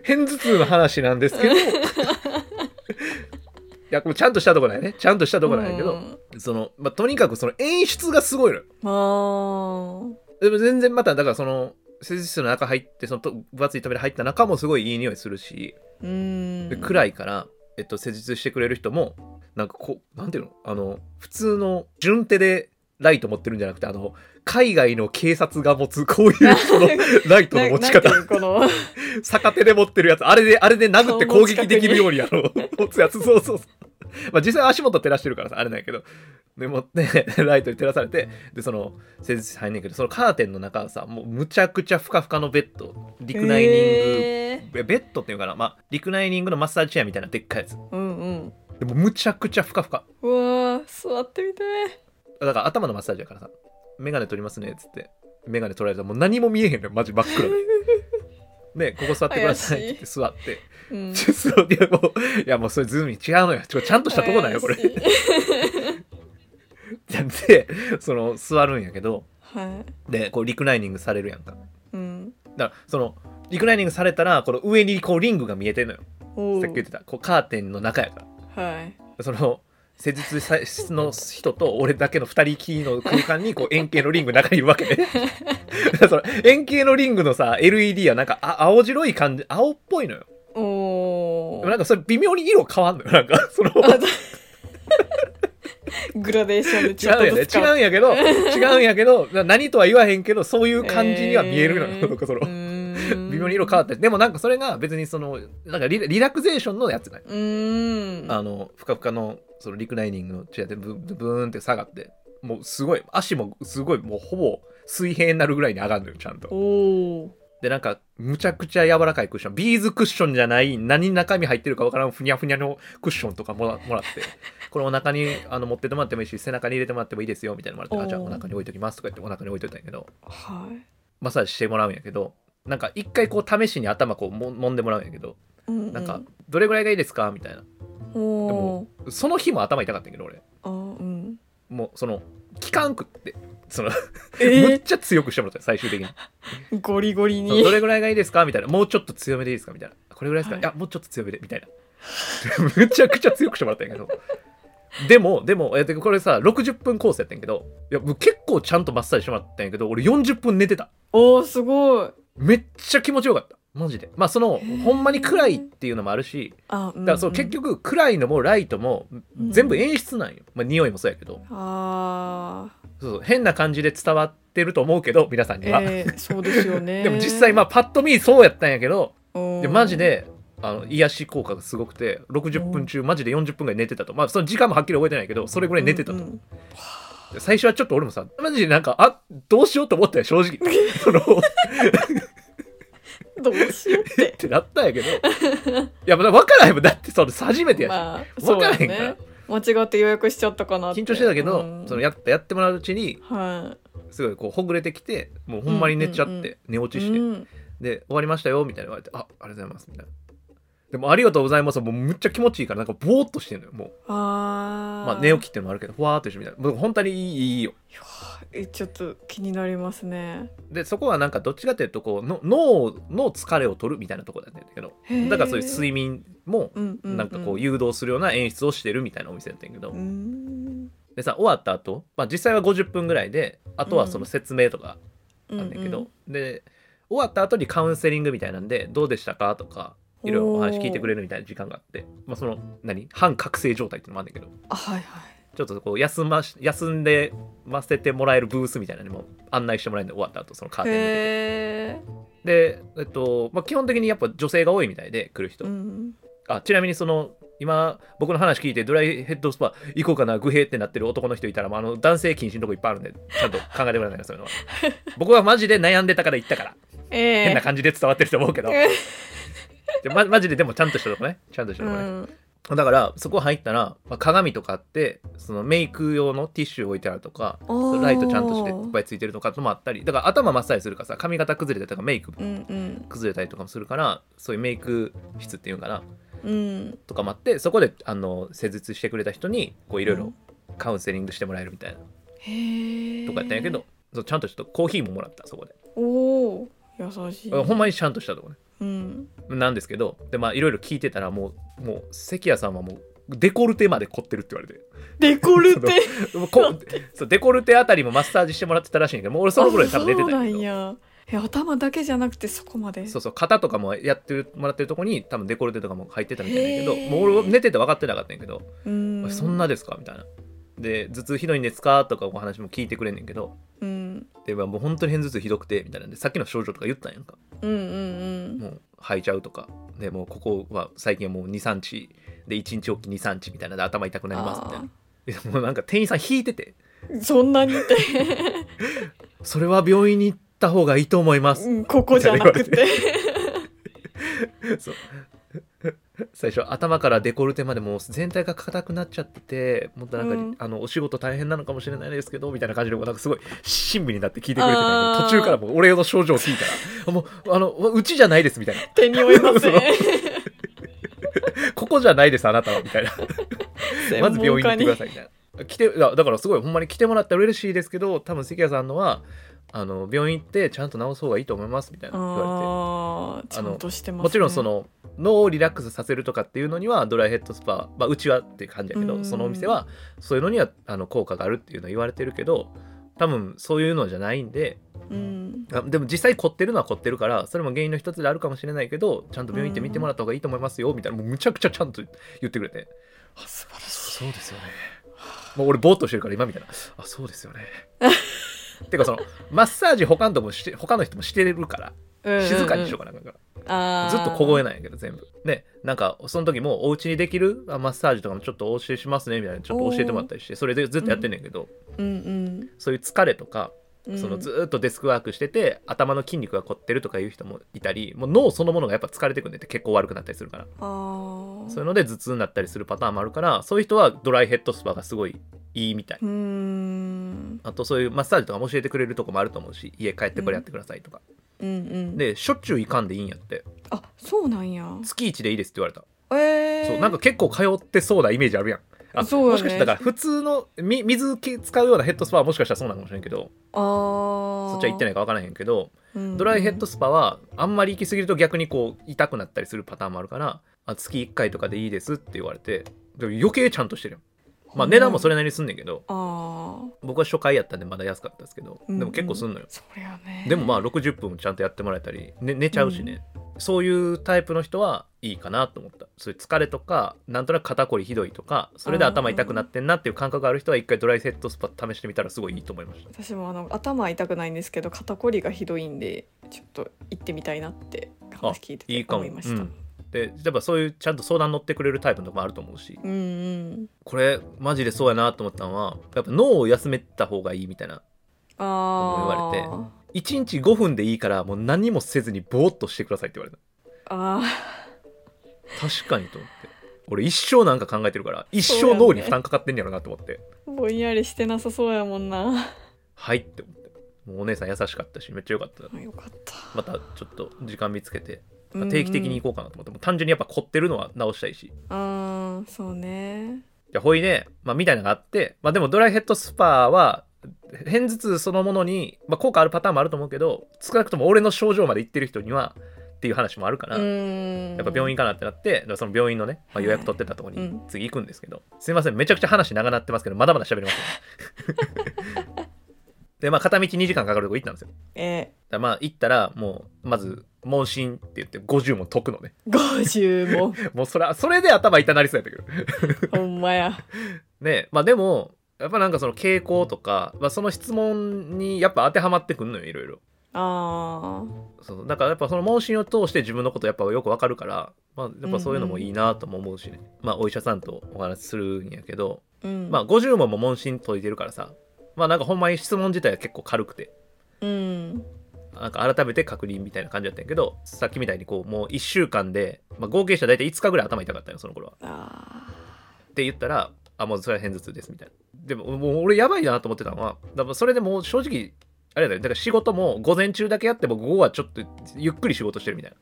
偏頭痛の話なんですけど。いや、これちゃんとしたとこないね。ちゃんとしたとこなんやけど、その、まあ、とにかくその演出がすごいのよ。うんあでも全然また、だからその、施術室の中入って、そのと分厚い扉入った中もすごいいい匂いするし、暗いから、えっと、施術してくれる人もなんかこうなんていうの？あの普通の順手でライト持ってるんじゃなくてあの海外の警察が持つこういうその ライトの持ち方。逆手で持ってるやつ。あれであれで殴って攻撃できるようにあの持つやつ。そうそうそう。まあ実際足元照らしてるからさあれなんやけど。でもね ライトに照らされてでその施術室入んねんけどそのカーテンの中はさもうむちゃくちゃふかふかのベッド。リクナイニング。へー。ベベッドっていうかな、まあ、リクナイニングのマッサージチェアみたいなでっかいやつ。うんうん。でもむちゃくちゃふかふか。うわー座ってみて。だから頭のマッサージやからさ、メガネ取りますねっつって、メガネ取られたらもう何も見えへんのよ、マジ真っ暗で。で、ここ座ってくださいって言って座って。うん そういやもう、いやもうそれズームに違うのよ。ちょちゃんとしたとこなんよ、これ。で、その座るんやけど、はいで、こうリクライニングされるやんか。うんだから、その、リクライニングされたら、この上にこうリングが見えてんのよ。おさっき言ってた。こうカーテンの中やから。はいその施術室の人と俺だけの二人きりの空間にこう円形のリングの中にいるわけね。だからその円形のリングのさ LED はなんかあ青白い感じ青っぽいのよ。おなんかそれ微妙に色変わんのよ。なんかそのグラデーションで違うんやね違うんやけど違うんやけどな何とは言わへんけどそういう感じには見えるのよ。えーその微妙に色変わってでもなんかそれが別にそのなんかリラクゼーションのやつなんようーん。あのふかふかのそのリクライニングのチェアでブンブーンって下がってもうすごい足もすごいもうほぼ水平になるぐらいに上がるのよちゃんと。でなんかむちゃくちゃ柔らかいクッション。ビーズクッションじゃない。何中身入ってるかわからんふにゃふにゃのクッションとかもら もらって。これお腹にあの持ってってもらってもいいし背中に入れてもらってもいいですよみたいなのもらってあじゃあお腹に置いときますとか言ってお腹に置いといたんやけど。はい。マッサージしてもらうんやけどなんか一回こう試しに頭こうも揉んでもらうんやけどうんなんかどれぐらいがいいですか？みたいな。おでもおその日も頭痛かったんやけど俺。あうん。もうその効かんくってそのえむっちゃ強くしてもらったよ最終的に。ー、ゴリゴリに。どれぐらいがいいですか？みたいな。もうちょっと強めでいいですか？みたいな。これぐらいですか、はいい、やもうちょっと強めでみたいな。むちゃくちゃ強くしてもらったんやけど。でもでもえっとこれさ60分コースやったんやけどいや結構ちゃんとマッサージしてもらったんやけど俺40分寝てた。おおすごいめっちゃ気持ちよかった。マジで。まあそのー。ほんまに暗いっていうのもあるしだからそう結局暗いのもライトもうん。全部演出なんよ、まあ匂いもそうやけど。あそうそう。変な感じで伝わってると思うけど皆さんーには、えー、そうですよね。でも実際まあパッと見そうやったんやけどうん。でマジであの癒し効果がすごくて60分中マジで40分ぐらい寝てたと。まあその時間もはっきり覚えてないけどそれぐらい寝てたと、うんうんで最初はちょっと俺もさマジでなんかあどうしようと思ったよ正直。そのどうしようって。ってなったんやけど。いやまだ分からへんもん。だってそれ初めてやし、まあ分からへんから、ね。間違って予約しちゃったかなって。緊張してたけど、うん。そのやっやってもらううちにはすごいこうほぐれてきてもうほんまに寝ちゃって、うんうんうん寝落い、ちして、うんで終わりましたよみたいな言われてあありがとうございますみたいなでもありがとうございます。もうむっちゃ気持ちいいからなんかボーっとしてんのよもう。あー。まあ寝起きっていうのもあるけどふわーっとしてみたいなもう本当にいいいいよ。えちょっと気になりますね。でそこはなんかどっちかっていうとこうの脳の疲れを取るみたいなところだったんだけどだからそういう睡眠もうんうん、なんかこう誘導するような演出をしてるみたいなお店だったんやけど、うん。でさ終わった後、まあ実際は50分ぐらいであとはその説明とかうんあんだけど、で終わった後にカウンセリングみたいなんでどうでしたかとかいろいろお話聞いてくれるみたいな時間があって、まあ、その何半覚醒状態っていうのもあるんだけど。あはいはい。ちょっとこう休まし休んでませてもらえるブースみたいなのにも案内してもらえるんで終わった後そのカーテン抜けて。へえ、で、えっとまあ、基本的にやっぱ女性が多いみたいで来る人、うん、あちなみにその今僕の話聞いてドライヘッドスパ行こうかなグヘってなってる男の人いたら、まあ、あの男性禁止のとこいっぱいあるんでちゃんと考えてくださいねそういうのは。僕はマジで悩んでたから行ったから。ええ変な感じで伝わってると思うけど、えでま、マジででもちゃんとしたとこね。ちゃんとしたうとこね、ん。だからそこ入ったら、まあ、鏡とかあってそのメイク用のティッシュ置いてあるとかライトちゃんとしていっぱいついてるとかもあったり。だから頭マッサージするからさ髪型崩れたりとかメイクうんうん。崩れたりとかもするからそういうメイク室っていうのかな。うん。とかもあってそこであの施術してくれた人にこういろいろカウンセリングしてもらえるみたいな。へえとかやったんやけど、そうちゃんとちょっとコーヒーももらったそこで、おお優しい。ほんまにちゃんとしたとこね。うん。なんですけどでまあいろいろ聞いてたらもうもう関谷さんはもうデコルテまで凝ってるって言われて。デコルテ？そうデコルテあたりもマッサージしてもらってたらしいんやけどもう俺その頃で多分出てたんやあそうけどなんや。え頭だけじゃなくてそこまで。そうそう肩とかもやってるもらってるとこに多分デコルテとかも入ってたみたいなんやけどもう俺は寝てて分かってなかったんやけど、うん。そんなですか？みたいなで頭痛ひどいんですか？とかお話も聞いてくれんねんけど。うん。でまあもう本当に片頭痛ひどくてみたいなんでさっきの症状とか言ったんやんか。うんうんもう吐いちゃうとかでもうここは最近はもう23日。で1日おき23日みたいなので頭痛くなりますみたいな。でもうなんか店員さん引いてて。うんそんなにってそれは病院に行った方がいいと思います。うんここじゃなくて。そう 最初頭からデコルテまでもう全体が硬くなっちゃっててもっとなんか、うん。あのお仕事大変なのかもしれないですけどみたいな感じでなんかすごい親身になって聞いてくれてた途中からもう俺の症状を聞いたらあもうあのうちじゃないですみたいな。手に負いますね。ここじゃないですあなたはみたいな。まず病院に行ってくだいさいみたいな。来てだからすごいほんまに来てもらったら嬉しいですけど多分関谷さんのはあの病院行ってちゃんと治す方がいいと思いますみたいな言われて。ああちゃんとしてます、ね、もちろんその脳をリラックスさせるとかっていうのにはドライヘッドスパ、まあ、うちはっていう感じやけどうん。そのお店はそういうのにはあの効果があるっていうのは言われてるけど多分そういうのじゃないんでうん。あでも実際凝ってるのは凝ってるからそれも原因の一つであるかもしれないけどちゃんと病院行って見てもらった方がいいと思いますよみたいなもうむちゃくちゃちゃんと言ってくれて。素晴らしい。そうですよね。もう俺ぼーっとしてるから今みたいな。あそうですよね てかそのマッサージ他の人もして他の人もしてるから静かにしようかなあかずっと小声ななんやけど全部。でなんかその時もお家にできるあマッサージとかもちょっとお教えしますねみたいなちょっと教えてもらったりしてそれでずっとやってんねんけど、うんそういう疲れとか、うんそのずーっとデスクワークしてて頭の筋肉が凝ってるとかいう人もいたりもう脳そのものがやっぱ疲れてくんでって結構悪くなったりするから。そういうので頭痛になったりするパターンもあるからそういう人はドライヘッドスパがすごいいいみたい、あとそういうマッサージとかも教えてくれるとこもあると思うし家帰ってこれやってくださいとか、うんうん。でしょっちゅう行かんでいいんやって。あそうなんや。月1でいいですって言われた。えー、そうなんか結構通ってそうなイメージあるやんあそうよね。もしかしたらだから普通のみ水使うようなヘッドスパはもしかしたらそうなのかもしれんけどあー。そっちは行ってないか分からへんけどうん。ドライヘッドスパはあんまり行き過ぎると逆にこう痛くなったりするパターンもあるからあ月1回とかでいいですって言われてでも余計ちゃんとしてるよまあ値段もそれなりにすんねんけど僕は初回やったんでまだ安かったですけどでも結構すんのよ、でもまあ60分ちゃんとやってもらえたり、ね、寝ちゃうしね、そういうタイプの人はいいかなと思った。そういう疲れとかなんとなく肩こりひどいとかそれで頭痛くなってんなっていう感覚がある人は一回ドライヘッドスパ試してみたらすごいいいと思いました。私もあの頭痛くないんですけど肩こりがひどいんでちょっと行ってみたいなって話聞いてていいかも思いましたうんで例えばそういうちゃんと相談乗ってくれるタイプのとこもあると思うし。うんうん。これマジでそうやなと思ったのはやっぱ脳を休めた方がいいみたいな。あ言われ1日5分でいいからもう何もせずにぼーっとしてくださいって言われた。あ確かにと思って。俺一生なんか考えてるから一生脳に負担かかってんやろなと思って、ーぼんやりしてなさそうやもんな。はいって思って。もうお姉さん優しかったしめっちゃ良かった。あよかった。またちょっと時間見つけてうんうん定期的に行こうかなと思って、もう単純にやっぱ凝ってるのは直したいし。あーそうね。じゃあほいで、まあ、みたいなのがあって、まあ、でもドライヘッドスパは片頭痛そのものに、まあ、効果あるパターンもあると思うけど少なくとも俺の症状までいってる人にはっていう話もあるから、うん。やっぱ病院かなってなってその病院のね、まあ、予約取ってたところにはいうん。次行くんですけど、すいませんめちゃくちゃ話長なってますけどまだまだ喋りますよ でまあ片道2時間かかるとこ行ったんですよ。えだまあ行ったらもうまず問診って言って50問解くのね。50も。もうそれそれで頭痛なりそうやったけど。ほんまや。ねまあでもやっぱなんかその傾向とか、まあ、その質問にやっぱ当てはまってくんのよいろいろ。あそうだからやっぱその問診を通して自分のことやっぱよくわかるから、まあ、やっぱそういうのもいいなとも思うしね、まあお医者さんとお話しするんやけど、ーうん。まあ50問も問診解いてるからさまあなんかほんまに質問自体は結構軽くて。うん。なんか改めて確認みたいな感じだったんやけどさっきみたいにこうもう1週間で、まあ、合計したら大体5日ぐらい頭痛かったよその頃は。あって言ったら、あ、もうそれは片頭痛ですみたいな。でも、もう俺やばいなと思ってたのは、だからそれでもう正直、あれだよね、だから仕事も午前中だけやっても午後はちょっとゆっくり仕事してるみたいな。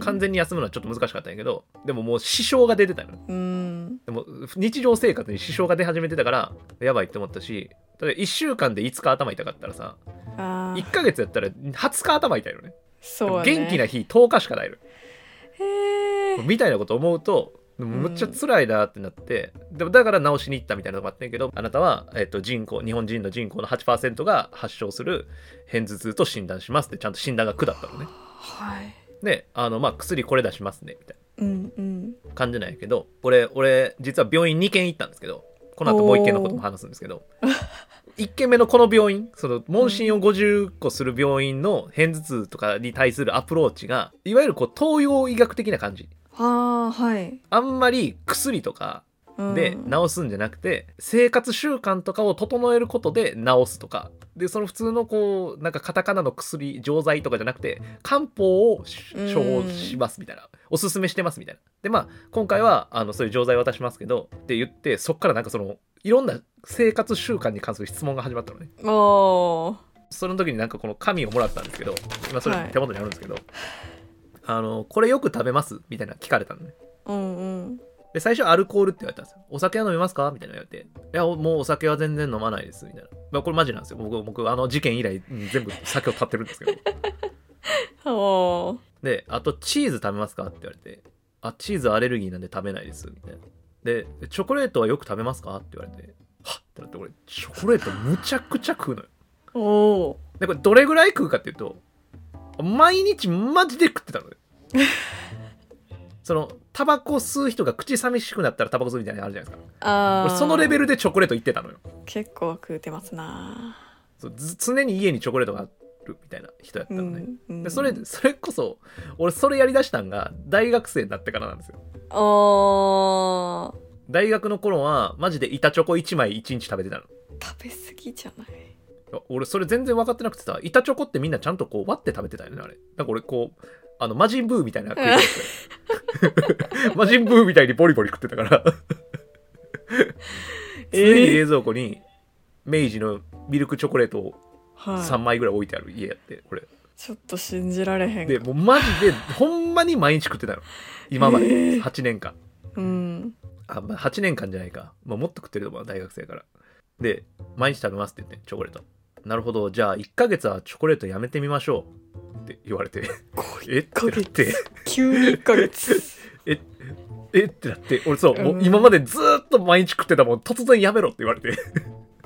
完全に休むのはちょっと難しかったんやけど、でももう支障が出てたの。うんでも日常生活に支障が出始めてたから、やばいって思ったし、ただ1週間で5日頭痛かったらさ、あー1ヶ月やったら20日頭痛いのね。そうやね元気な日10日しかないの。みたいなこと思うとむっちゃ辛いなってなって、でもだから治しに行ったみたいなのがあってんけどあなたは、えっと人口日本人の人口の8%が発症する片頭痛と診断しますってちゃんと診断が下ったのね。はい。であのまあ薬これ出しますねみたいうんうん。な感じなんやけど俺俺実は病院2軒行ったんですけどこの後もう1軒のことも話すんですけど 1軒目のこの病院その問診を50個する病院の片頭痛とかに対するアプローチがいわゆるこう東洋医学的な感じああはい。あんまり薬とかうん。で治すんじゃなくて、生活習慣とかを整えることで治すとか。でその普通のこうなんかカタカナの薬錠剤とかじゃなくて漢方を処方しますみたいな。おすすめしてますみたいな。でまあ今回はあのそういう錠剤渡しますけどって言ってそっからなんかそのいろんな生活習慣に関する質問が始まったのね。その時になんかこの紙をもらったんですけど今それはい。手元にあるんですけど、あのこれよく食べます？みたいな聞かれたのねうんうんで、最初アルコールって言われたんですよ。お酒は飲みますか？みたいなの言われて。いや、もうお酒は全然飲まないです。みたいな。まあ、これマジなんですよ。僕、僕、あの事件以来、うん全部酒を断ってるんですけど。おーで、あと、チーズ食べますか？って言われて。あ、チーズアレルギーなんで食べないです。みたいな。で、チョコレートはよく食べますか？って言われて。はっってなって、俺、チョコレートむちゃくちゃ食うのよ。おーで、これどれぐらい食うかっていうと、毎日マジで食ってたのね。その、タバコ吸う人が口寂しくなったらタバコ吸うみたいなのあるじゃないですか。あそのレベルでチョコレート行ってたのよ。結構食うてますな。そうず常に家にチョコレートがあるみたいな人やったのね、うんでそれそれこそ俺それやりだしたんが大学生になってからなんですよ。大学の頃はマジで板チョコ1枚1日食べてたの。食べ過ぎじゃない？俺それ全然分かってなくてさ板チョコってみんなちゃんとこう割って食べてたよねあれ。なんか俺こうあの魔人ブーみたいな食い方して。魔人ブーみたいにボリボリ食ってたから。常に冷蔵庫に明治のミルクチョコレートをはい。3枚ぐらい置いてある家やってこれちょっと信じられへん。でもうマジでほんまに毎日食ってたの。今まで。へえ8年間。うん。あ、まあ、8年間じゃないか、まあ、もっと食ってると思う大学生やから。で毎日食べますって言ってチョコレートなるほど。じゃあ1ヶ月はチョコレートやめてみましょう。って言われて。え？ってなって。急に1ヶ月。え？え？ってなって。俺そう、もううん。今までずーっと毎日食ってたもん。突然やめろって言われて。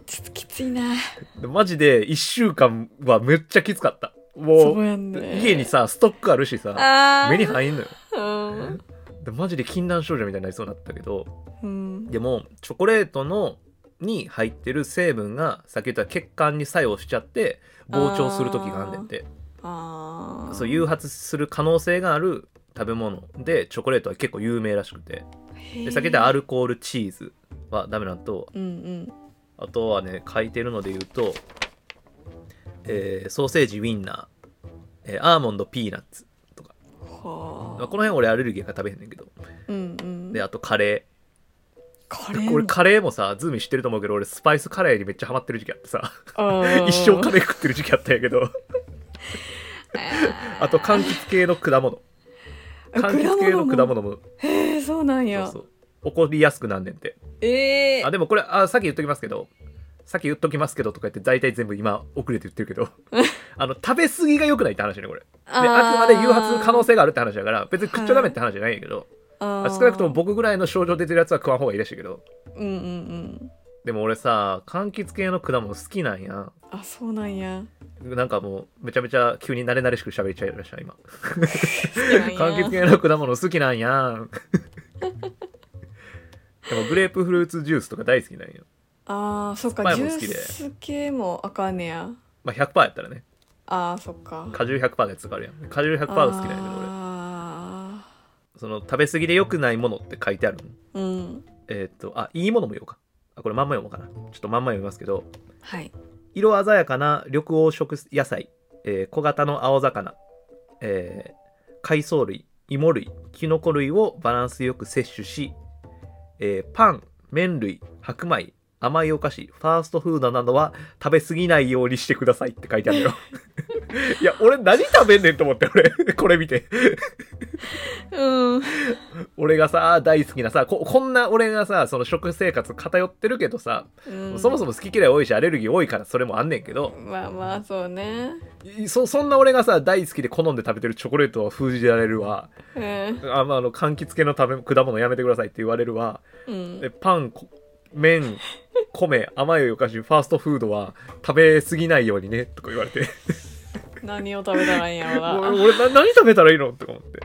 ちょっときついな。でマジで1週間はめっちゃきつかった。もうね。家にさストックあるしさ目に入んのよ。うん。でマジで禁断症状みたいになりそうになったけど。うん。でもチョコレートのに入ってる成分がさっき言った血管に作用しちゃって膨張する時があんねんて。あー。そう誘発する可能性がある食べ物。でチョコレートは結構有名らしくて。でさっき言ったアルコールチーズはダメなのとうんうん。あとはね書いてるので言うと、えーソーセージウインナー、えーアーモンドピーナッツとか、はあ。まあこの辺俺アレルギーが食べへんねんけど。うんうん。であとカレカレー。ー俺カレーもさズーミー知ってると思うけど俺スパイスカレーにめっちゃハマってる時期あってさ。あ 一生カレー食ってる時期あったんやけど。ー。あと柑橘系の果物。あ柑橘系の果物も。へえそうなんや。そうそう。起こりやすくなんねんて。ええあでもこれあさっき言っときますけど。さっき言っときますけどとか言って大体全部今遅れて言ってるけど。あの食べ過ぎが良くないって話ねこれ。であくまで誘発する可能性があるって話だから別に食っちゃダメって話じゃないんやけど、あー。少なくとも僕ぐらいの症状出てるやつは食わん方がいいらしいけど。うんうんうん。でも俺さ柑橘系の果物好きなんや。あそうなんや。なんかもうめちゃめちゃ急に慣れ慣れしく喋っちゃいました今。柑橘系の果物好きなんや。でもグレープフルーツジュースとか大好きなんよ。あーそっか。ジュース系もあかんねや。まあ100%やったらね。あーそっか。果汁100%のやつがあるやん。果汁100%が好きなんやけど俺。あその食べ過ぎで良くないものって書いてあるの？ーうん。えーっとあいいものも言おうか。あこれまんま読もうかな。ちょっとまんま読みますけど。はい。色鮮やかな緑黄色野菜、えー小型の青魚、えー海藻類。芋類。キノコ類をバランスよく摂取し、えーパン麺類。白米。甘いお菓子。ファーストフードなどは食べ過ぎないようにしてくださいって書いてあるよ。いや俺何食べんねんと思って俺。これ見てうん。俺がさ大好きなさここんな俺がさその食生活偏ってるけどさ、うん。そもそも好き嫌い多いしアレルギー多いからそれもあんねんけどまあまあそうね。いそそんな俺がさ大好きで好んで食べてるチョコレートを封じられるわ。うん。あ、まあ、あの柑橘系の食べ果物やめてくださいって言われるわ。うん。でパンこ麺米甘いお菓子ファーストフードは食べ過ぎないようにねとか言われて。何を食べたらいいんやろな。俺俺な何食べたらいいの？とか思って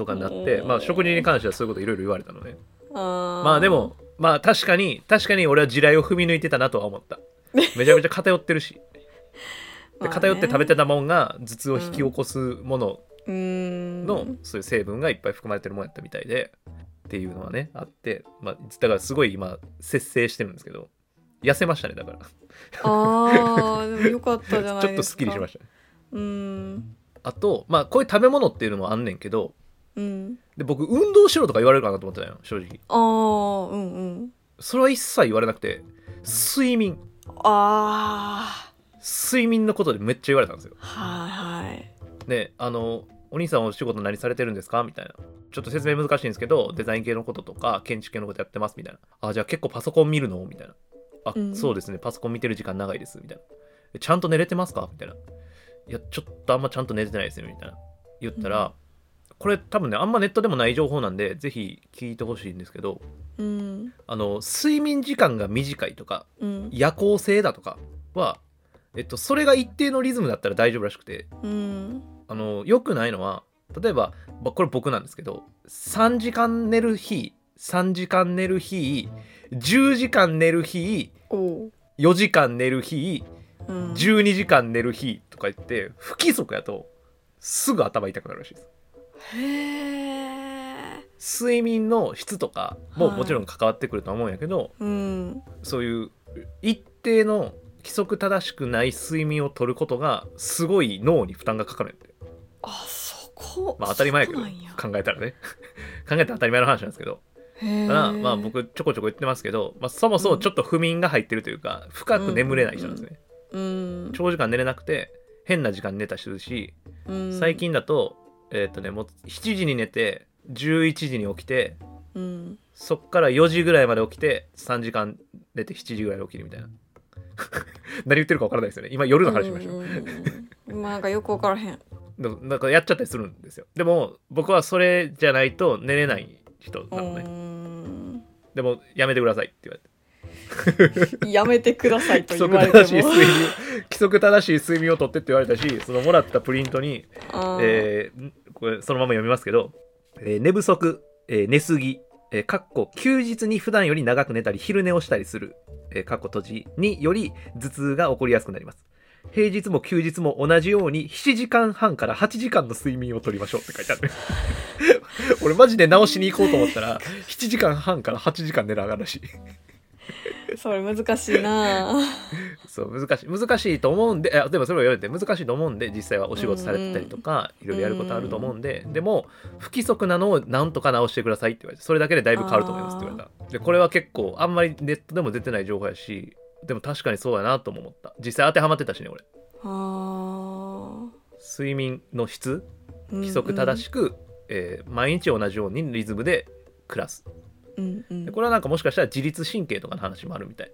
とかになってうん。まあ食事に関してはそういうこといろいろ言われたのね。まあでもまあ確かに確かに俺は地雷を踏み抜いてたなとは思った。めちゃめちゃ偏ってるし。で偏って食べてたもんが頭痛を引き起こすもののそういう成分がいっぱい含まれてるもんやったみたいでっていうのはねあって、まあ、だからすごい今節制してるんですけど痩せましたねだから。ああでもよかったじゃないですか。ちょっとすっきりしましたね。うん。あとまあこういう食べ物っていうのもあんねんけどうん。で僕運動しろとか言われるかなと思ってたよ正直。ああうんうん。それは一切言われなくて睡眠。あ睡眠のことでめっちゃ言われたんですよ。あはいはい。ねあのお兄さんお仕事何されてるんですか？みたいな。ちょっと説明難しいんですけどデザイン系のこととか建築系のことやってますみたいな。あじゃあ結構パソコン見るの？みたいな。あ、うんそうですね。パソコン見てる時間長いですみたいなえちゃんと寝れてますか？みたいな。いやちょっとあんまちゃんと寝れてないですよ。みたいな。言ったら、これ多分ねあんまネットでもない情報なんでぜひ聞いてほしいんですけどうんあの睡眠時間が短いとかうん夜行性だとかはえっとそれが一定のリズムだったら大丈夫らしくてうんあの良くないのは例えばまこれ僕なんですけど3時間寝る日3時間寝る日10時間寝る日おう。4時間寝る日うん。12時間寝る日とか言って不規則やとすぐ頭痛くなるらしいです睡眠の質とかもはい。もちろん関わってくるとは思うんやけど、うん。そういう一定の規則正しくない睡眠をとることがすごい脳に負担がかかるんやって。あそこまあ当たり前やけど考えたらね。考えたら当たり前の話なんですけど。へえただまあ僕ちょこちょこ言ってますけど、まあ、そもそもちょっと不眠が入ってるというか深く眠れない人なんですね、うん長時間寝れなくて変な時間に寝たりするしうん。最近だとえーっとねもう7時に寝て11時に起きてうん。そっから4時ぐらいまで起きて3時間寝て7時ぐらいに起きるみたいな。何言ってるか分からないですよね。今夜の話しましょう、うんまあなんかよく分からへん。でもなんかやっちゃったりするんですよ。でも僕はそれじゃないと寝れない人なのね、うん。でもやめてくださいって言われて やめてくださいと規言則正しいわれても。睡眠 規則正しい睡眠をとってって言われたしそのもらったプリントに、えーこれそのまま読みますけど、えー寝不足、えー寝すぎ、えーかっこ休日に普段より長く寝たり昼寝をしたりする、えーかっこ閉じにより頭痛が起こりやすくなります。平日も休日も同じように7時間半から8時間の睡眠をとりましょうって書いてある。俺マジで直しに行こうと思ったら7時間半から8時間寝なあがるらし。い それ難しいな。そう難しい難しいと思うんでいやでもそれを言われて難しいと思うんで実際はお仕事されてたりとかいろいろやることあると思うんででも不規則なのをなんとか直してくださいって言われてそれだけでだいぶ変わると思いますって言われた。でこれは結構あんまりネットでも出てない情報やしでも確かにそうやなとも思った。実際当てはまってたしね俺。あ睡眠の質ー規則正しく、えー毎日同じようにリズムで暮らすうんうん。でこれはなんかもしかしたら自律神経とかの話もあるみたい。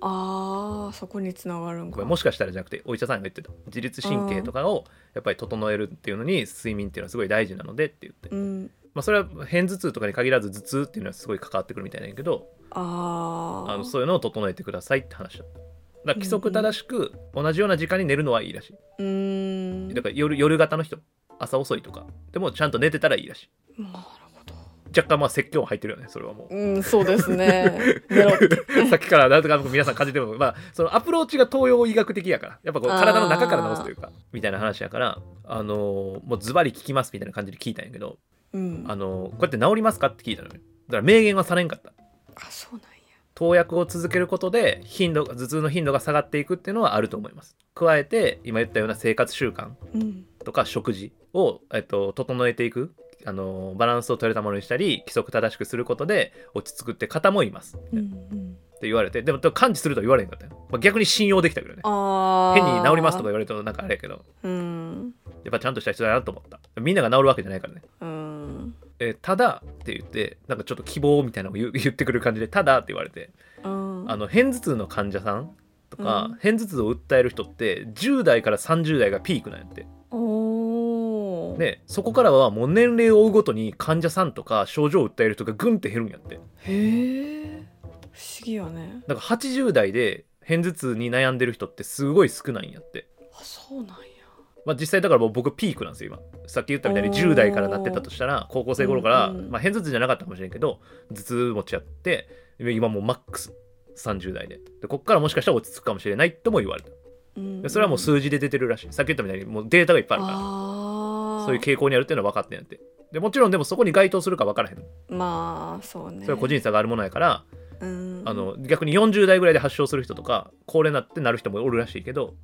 あーそこにつながるんか。これもしかしたらじゃなくてお医者さんが言ってた。自律神経とかをやっぱり整えるっていうのに睡眠っていうのはすごい大事なのでって言って、うん。まあ、それは片頭痛とかに限らず頭痛っていうのはすごい関わってくるみたいなんやけどあー。あのそういうのを整えてくださいって話だった。だから規則正しく同じような時間に寝るのはいいらしうーん。いだから夜夜型の人朝遅いとかでもちゃんと寝てたらいいらしい。なるほど若干まあ説教入ってるよねそれはもう。うんそうですね。さっきからなんとか皆さん感じてるのまあそのアプローチが東洋医学的やからやっぱこう 体の中から治すというかみたいな話やからあのーもうズバリ聞きますみたいな感じで聞いたんやけどうん。あのーこうやって治りますかって聞いたのよだから明言はされんかった。あそうなんや。投薬を続けることで頻度頭痛の頻度が下がっていくっていうのはあると思います。加えて今言ったような生活習慣うん。とか食事を、えっと、整えていくあのバランスを取れたものにしたり規則正しくすることで落ち着くって方もいます。っうんうん。て言われてでも感知するとは言われへんかったよ、まあ、逆に信用できたけどね。あ変に治りますとかか言われるとなんかあれやけど。うん。やっぱちゃんとした人だなと思った。みんなが治るわけじゃないからね。うん。えーただって言ってなんかちょっと希望みたいなのを言 ってくる感じでただって言われて。うん。あの片頭痛の患者さんとか、うん。片頭痛を訴える人って10代から30代がピークなんやってでそこからはもう年齢を追うごとに患者さんとか症状を訴える人がグンって減るんやって。へえ。不思議やね。だから80代で片頭痛に悩んでる人ってすごい少ないんやって。あそうなんや。まあ、実際だからもう僕ピークなんですよ今。さっき言ったみたいにおー。10代からなってたとしたら高校生頃から、うんうんまあ、片頭痛じゃなかったかもしれんけど頭痛持ちやって今もうマックス30代で。でこっからもしかしたら落ち着くかもしれないとも言われた。うんでそれはもう数字で出てるらしい。さっき言ったみたいにもうデータがいっぱいあるからそういう傾向にあるっていうのは分かってんやって。でもちろんでもそこに該当するか分からへんまあそうね。それは個人差があるものやから、うん。あの逆に40代ぐらいで発症する人とか高齢になってなる人もおるらしいけど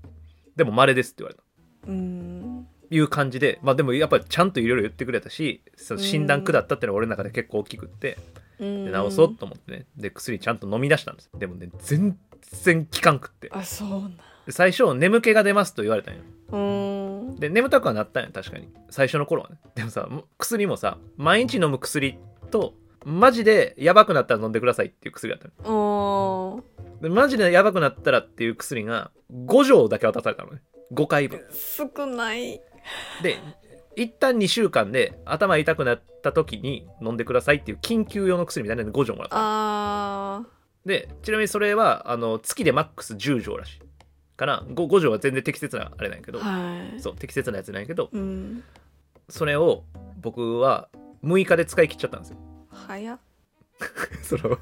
でも稀ですって言われた。うん。いう感じでまあでもやっぱりちゃんといろいろ言ってくれたしその診断下ったっていうのは俺の中で結構大きくってうん。で治そうと思ってね。で薬ちゃんと飲み出したんです。でもね全然効かんくって。あそうなん。で最初眠気が出ますと言われたんよ。うんで眠たくはなったんよ確かに。最初の頃はね。でもさも薬もさ毎日飲む薬とマジでやばくなったら飲んでくださいっていう薬だったの。でマジでやばくなったらっていう薬が5錠だけ渡されたのね。5回分。少ない。で一旦2週間で頭痛くなった時に飲んでくださいっていう緊急用の薬みたいなので5錠もらったあでちなみにそれはあの月でマックス10錠らしいから 5, 5錠は全然適切なあれなんやけど、ーはい。そう適切なやつなんやけど。うん。それを僕は6日で使い切っちゃったんですよ。早っ。その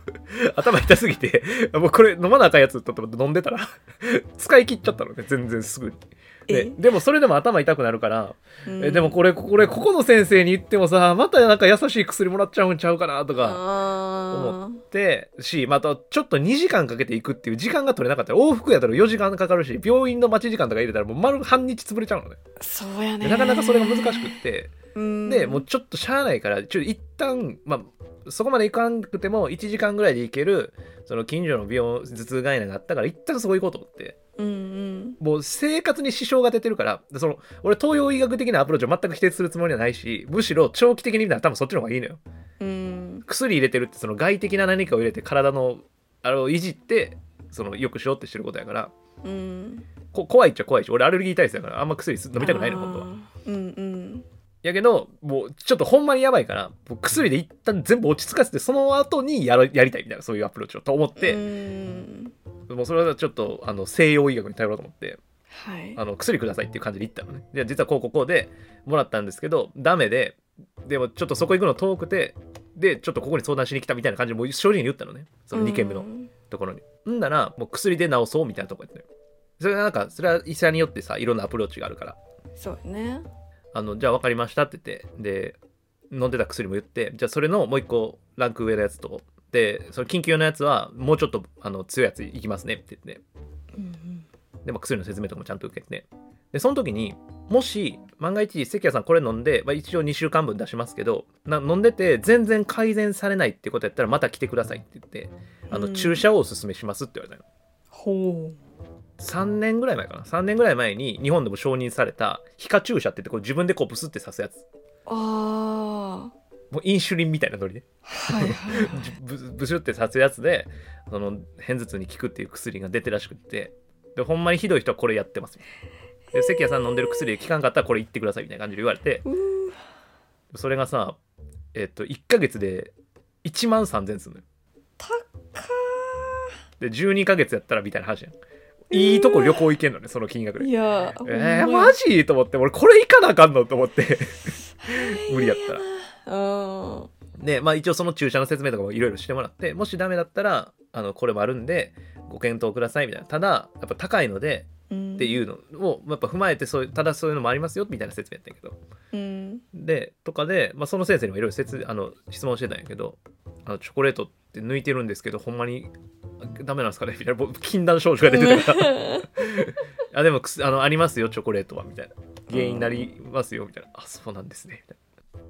頭痛すぎてもうこれ飲まなあかんやつと思って飲んでたら使い切っちゃったのね全然すぐにでえ？でもそれでも頭痛くなるから。うん。えでもこれこれここの先生に言ってもさまたなんか優しい薬もらっちゃうんちゃうかなとかあー。でしまたちょっと2時間かけて行くっていう時間が取れなかったら往復やったら4時間かかるし病院の待ち時間とか入れたらもう丸半日潰れちゃうのね。そうやね。でなかなかそれが難しくって。うん。でもうちょっとしゃあないからちょっと一旦まあそこまで行かんくても1時間ぐらいで行けるその近所の病頭痛外来があったから一旦そこ行こうと思ってうんうん。もう生活に支障が出てるからでその俺東洋医学的なアプローチを全く否定するつもりはないしむしろ長期的に見たら多分そっちの方がいいのよ。うん。薬入れてるってその外的な何かを入れて体のあれをいじってそのよくしようってしてることやから。うん。こ怖いっちゃ怖いし俺アレルギー体質だからあんま薬飲みたくないの本当は。うんうん。やけどもうちょっとほんまにやばいから薬で一旦全部落ち着かせてその後にやるやりたいみたいなそういうアプローチをと思って、うんもうそれはちょっとあの西洋医学に頼ろうと思ってはい。あの薬くださいっていう感じで行ったのね。で実はこうこうこうでもらったんですけどダメででもちょっとそこ行くの遠くてでちょっとここに相談しに来たみたいな感じでもう正直に言ったのね。その2軒目のうん。ところに。んならもう薬で治そうみたいなとこやったのよそれはなんかそれは医者によってさいろんなアプローチがあるから。そうやね。あのじゃあ分かりましたって言ってで飲んでた薬も言ってじゃあそれのもう一個ランク上のやつとでその緊急用のやつはもうちょっとあの強いやついきますねって言って。うんで、まあ、薬の説明とかもちゃんと受けてでその時にもし万が一関谷さんこれ飲んで、まあ、一応2週間分出しますけどな飲んでて全然改善されないってことやったらまた来てくださいって言ってあのうん。注射をおすすめしますって言われたの。ほう。3年ぐらい前かな。3年ぐらい前に日本でも承認された皮下注射って言ってこう自分でこうブスって刺すやつ。あもうインシュリンみたいなノリで。ーはいはいはい。ブブシュって刺すやつでその片頭痛に効くっていう薬が出てらしくって。でほんまにひどい人はこれやってます。で関谷さん飲んでる薬で効かんかったらこれ言ってくださいみたいな感じで言われて。それがさえっと1ヶ月で1万3000すんのよ。高で12ヶ月やったらみたいな話やん。いいとこ旅行行けんのねその金額で。ーいやえー、マジ？と思って俺これ行かなあかんの？と思って。無理やった。らうん。でまあ一応その注射の説明とかもいろいろしてもらってもしダメだったらあのこれもあるんでご検討くださいみたいな。ただやっぱ高いのでうんっていうのをやっぱ踏まえてそうただそういうのもありますよみたいな説明やったんやけど。うん。でとかで、まあ、その先生にもいろいろ説あの質問してたんやけどあのチョコレートって抜いてるんですけどほんまにダメなんですかね？みたいな僕禁断症状が出てたから。あでもあのありますよチョコレートはみたいな。原因になりますよみたいな、あそうなんですね。みたいな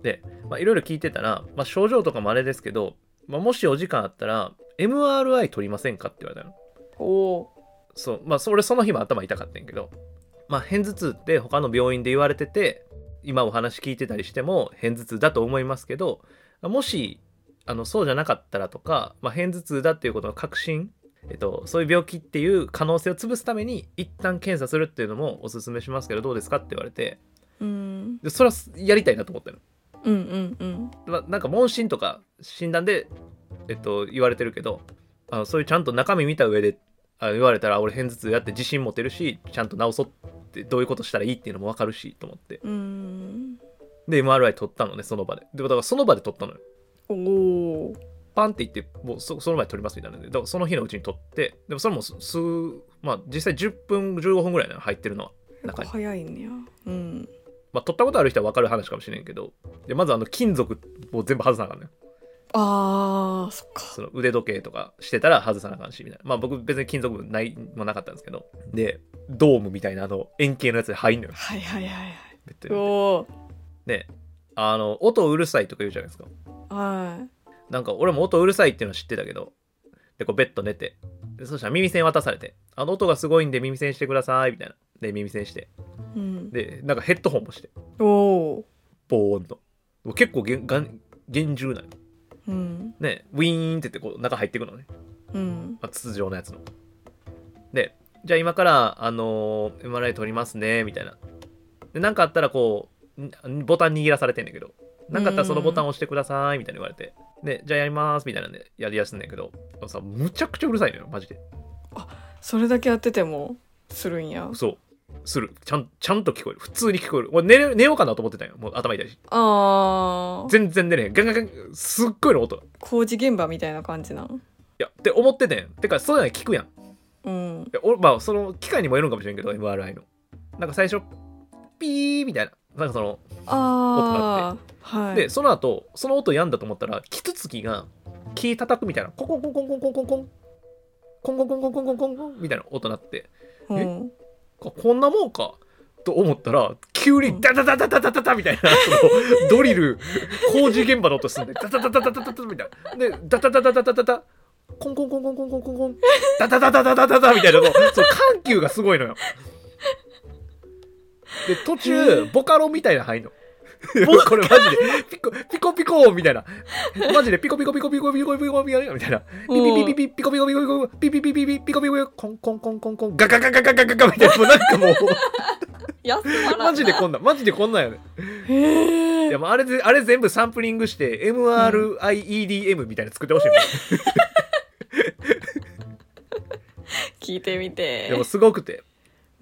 でまあいろいろ聞いてたら、まあ、症状とかもあれですけど、まあ、もしお時間あったら MRI 取りませんかって言われたの。おそうまあそれその日も頭痛かったんやけどまあ片頭痛って他の病院で言われてて今お話聞いてたりしても片頭痛だと思いますけどもしあのそうじゃなかったらとか、まあ、片頭痛だっていうことの確信、えっと、そういう病気っていう可能性を潰すために一旦検査するっていうのもおすすめしますけどどうですかって言われて。うん。でそれはやりたいなと思ったの。うんうんうん。まあ、なんか問診とか診断で、えっと、言われてるけどあのそういうちゃんと中身見た上であ言われたら俺片頭痛やって自信持てるしちゃんと治そうってどういうことしたらいいっていうのも分かるしと思って。うん。で MRI 取ったのねその場で。でだからその場で取ったのよ。おおパンって言ってもうそその場で取りますみたいなんで。だからその日のうちに取ってでもそれも数まあ実際10分15分ぐらいなの入ってるのは中に。早いんや。うんまあ取ったことある人は分かる話かもしれんけどでまずあの金属を全部外さなあかんのよ。あーそっか。その腕時計とかしてたら外さなあかんしみたいな。まあ僕別に金属部ないもなかったんですけど。でドームみたいなあの円形のやつで入んのよ。はいはいはいはい。ベッドにおおであの音うるさいとか言うじゃないですか。はい。なんか俺も音うるさいっていうのは知ってたけどでこうベッド寝て。でそしたら耳栓渡されて。あの音がすごいんで耳栓してくださいみたいなで耳栓して。うん。でなんかヘッドホンもして。おおボーンと。結構げんがん厳重なのうん。ねウィーンって言ってこう中入っていくのね。うん。まあ、筒状のやつの。で、じゃあ今から、あのー MRI 取りますね、みたいな。で、なんかあったらこう、んボタン握らされてんだけど、なんかあったらそのボタン押してください、みたいに言われて。で、じゃあやります、みたいなんでやりやすんだけど、さ、むちゃくちゃうるさいのよ、マジで。それだけやっててもするんや。そう。する。ちゃん、ちゃんと聞こえる。普通に聞こえる。俺寝れ寝ようかなと思ってたんよ。もう頭痛いし。あー全然寝れへん。ガンガンガン、すっごいの音。い工事現場みたいな感じなん？や、って思っててん。てか、そういうの聞くやん。うん俺まあその機械にもよるんかもしれんけど MRI のなんか最初ピーみたいななんかその、ああはいでその後その音やんだと思ったらキツツキが木叩くみたいなコンコンコンコンコンコンコンコンコンコンコンコンコンコンみたいな音鳴ってうんあこんなもんか？と思ったら急にダダダダダダダダみたいなそのドリル工事現場の音すんでダダダダダダダダみたいなでダダダダダダダダコンコンコンコンコンコンコンコンダダダダダダダダみたいなのその緩急がすごいのよで途中ボカロみたいなの入んの これマジでピコピコピコみたいな。マジでピコピコピコピコピコピコピコみたいなピピピピピピコピコピコピコピピピピピピコピココンコンコンコンコンガガガガガガガガみたいなもうなんかもうマジでこんなマジでこんなんやねへへえいやもうあれであれ全部サンプリングして MRIEDM みたいな作ってほしいもん、聞いてみてでもすごくて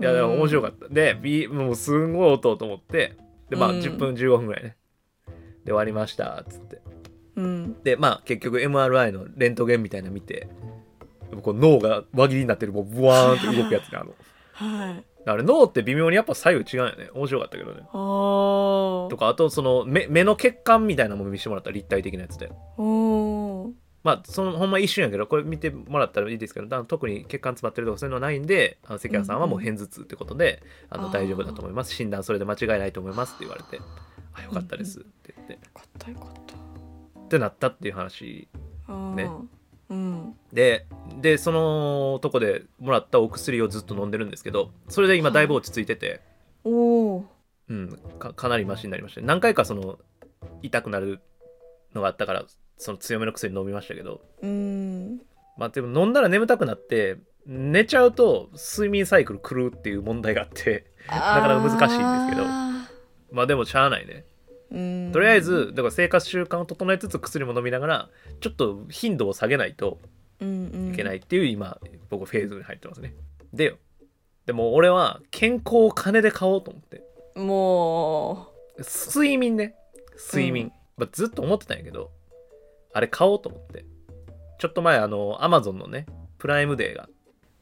いやでも面白かった、で B もうすんごい音と思ってでまあうん。10分15分ぐらいね。で終わりましたっつって。うん。でまあ結局 MRI のレントゲンみたいなの見てこう脳が輪切りになってるもうブワーンって動くやつねあの。はい。あれ脳って微妙にやっぱ左右違うよね。面白かったけどね。あー。とかあとその目目の血管みたいなのも見せてもらった立体的なやつで。おーまあそのほんま一瞬やけどこれ見てもらったらいいですけど特に血管詰まってるとかそういうのはないんであの関谷さんはもう片頭痛ってことで、あのあー。大丈夫だと思います。診断それで間違いないと思いますって言われてあよかったですって言って、よかったよかった。ってなったっていう話。ね。うん。ででそのとこでもらったお薬をずっと飲んでるんですけどそれで今だいぶ落ち着いてて、おおうん、かかなりマシになりました何回かその痛くなるのがあったからその強めの薬飲みましたけど。うん。まあでも飲んだら眠たくなって寝ちゃうと睡眠サイクル狂うっていう問題があってなかなか難しいんですけど。まあでもしゃあないね。うん。とりあえずだから生活習慣を整えつつ薬も飲みながらちょっと頻度を下げないといけないいっていう今僕フェーズに入ってますね。でよでも俺は健康を金で買おうと思って。も睡眠ね。睡眠、うん。まあ、ずっと思ってたんやけどあれ買おうと思って。ちょっと前あのアマゾンのねプライムデーが。う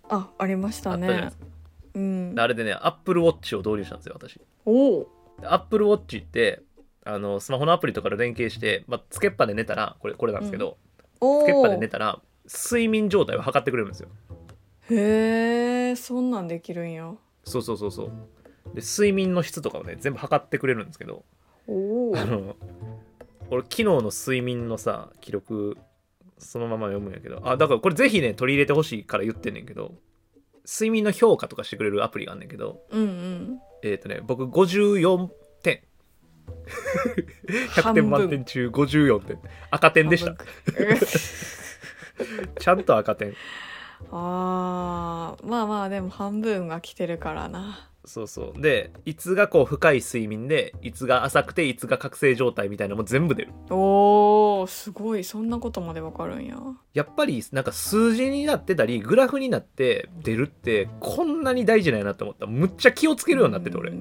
あありましあたね。ったじゃないですか、うん。であれでねアップルウォッチを導入したんですよ私。おお。アップルウォッチってあのスマホのアプリとかで連携して、まあ、つけっぱで寝たらこれこれなんですけど、お。つけっぱで寝たら睡眠状態を測ってくれるんですよ。へえそんなんできるんや。そうそうそうそう。で睡眠の質とかをね全部測ってくれるんですけどおお。あの俺昨日の睡眠のさ記録そのまま読むんやけど。あだからこれぜひね取り入れてほしいから言ってんねんけど。睡眠の評価とかしてくれるアプリがあんねんけど。うんうん。えっ、とね僕54点。100点満点中54点。赤点でした。ちゃんと赤点。あーまあまあでも半分は来てるからなそうそう。でいつがこう深い睡眠でいつが浅くていつが覚醒状態みたいなのも全部出る。おーすごい。そんなことまでわかるんや。やっぱりなんか数字になってたりグラフになって出るってこんなに大事なんやなって思った。むっちゃ気をつけるようになってて俺。うんう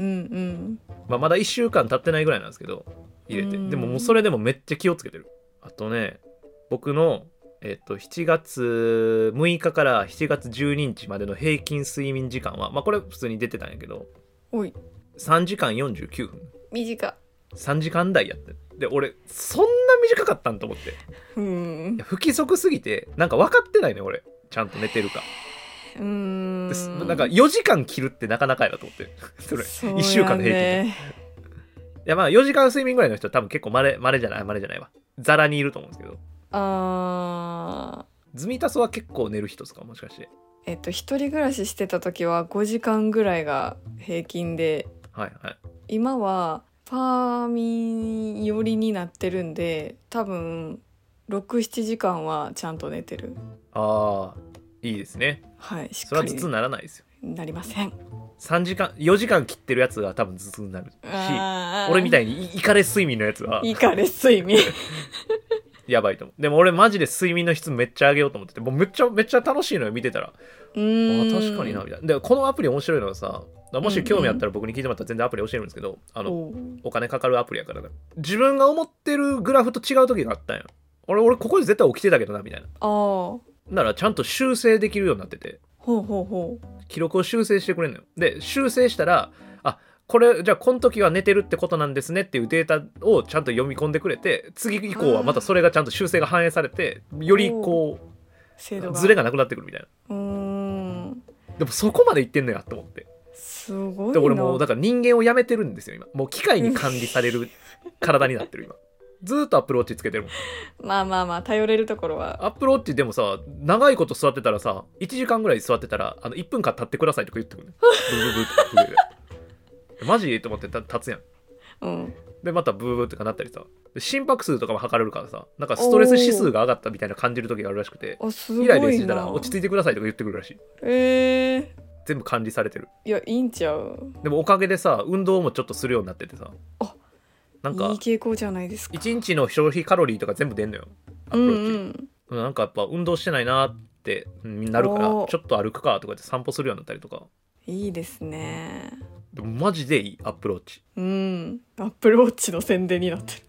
んまあ、まだ1週間経ってないぐらいなんですけど入れて。うん。でももうそれでもめっちゃ気をつけてる。あとね僕のえっと7月6日から7月12日までの平均睡眠時間はまあこれ普通に出てたんやけどうんおい。3時間49分。短。3時間台やって。で俺そんな短かったんと思って。うん。いや不規則すぎてなんか分かってないね俺。ちゃんと寝てるか。うーん。なんか4時間切るってなかなかやなと思って。それそうや1週間の平均で。ねいやまあ4時間睡眠ぐらいの人は多分結構まれまれじゃないまれじゃないわ。ザラにいると思うんですけどあー。ズミタソは結構寝る人ですかもしかして。えっと一人暮らししてた時は5時間ぐらいが平均で。はいはい。今はファーミン寄りになってるんで多分67時間はちゃんと寝てる。ああいいですね。はいしっかり。それは頭痛にならないですよ。なりません。3時間4時間切ってるやつが多分頭痛になるし俺みたいにイカレ睡眠のやつは。いいかれ睡眠 やばいと思う。でも俺マジで睡眠の質めっちゃ上げようと思ってて。もうめっちゃめっちゃ楽しいのよ見てたら。あ確かになみたいな。でこのアプリ面白いのがさもし興味あったら僕に聞いてもらったら全然アプリ教えるんですけどあのお金かかるアプリやからね自分が思ってるグラフと違う時があったんよ。俺俺ここで絶対起きてたけどなみたいな。あー。ならちゃんと修正できるようになってて。ほうほうほ記録を修正してくれるのよ。で修正したらあこれじゃあこの時は寝てるってことなんですねっていうデータをちゃんと読み込んでくれて次以降はまたそれがちゃんと修正が反映されてよりこうズレがなくなってくるみたいな。でもそこまでいってんのやと思って。すごいな。で俺もうだから人間をやめてるんですよ今。もう機械に管理される体になってる今。ずーっとアップルウォッチつけてるもん。まあまあまあ頼れるところは。アップルウォッチでもさ長いこと座ってたらさ1時間ぐらい座ってたらあの1分間立ってくださいとか言ってくるねブーブーブーって上でマジと思ってた立つやん。うん。でまたブーブーとかなったりさ。で心拍数とかも測れるからさ。なんかストレス指数が上がったみたいな感じる時があるらしくて。あすごいイライラしてたなら落ち着いてくださいとか言ってくるらしい。えー、全部管理されてる。いやいいんちゃう。でもおかげでさ運動もちょっとするようになっててさ。あなんかいい傾向じゃないですか。1日の消費カロリーとか全部出んのよ。アうん。プローチ、うんうんなんかやっぱ運動してないなってうんなるからおー。ちょっと歩くかとか言って散歩するようになったりとか。いいですねでもマジでいいアップローチ。うん。アップルウォッチの宣伝になってる。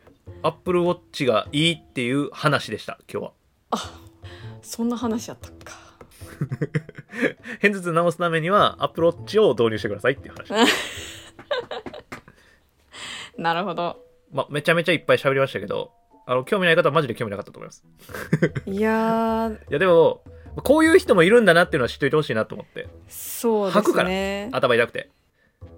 アップルウォッチがいいっていう話でした今日は。そんな話やったか。片頭痛治すためにはアップルウォッチを導入してくださいっていう話。なるほど。まあめちゃめちゃいっぱい喋りましたけどあの興味ない方はマジで興味なかったと思います。いやー。いやでもこういう人もいるんだなっていうのは知っといてほしいなと思って。そうで吐くからすね頭痛くて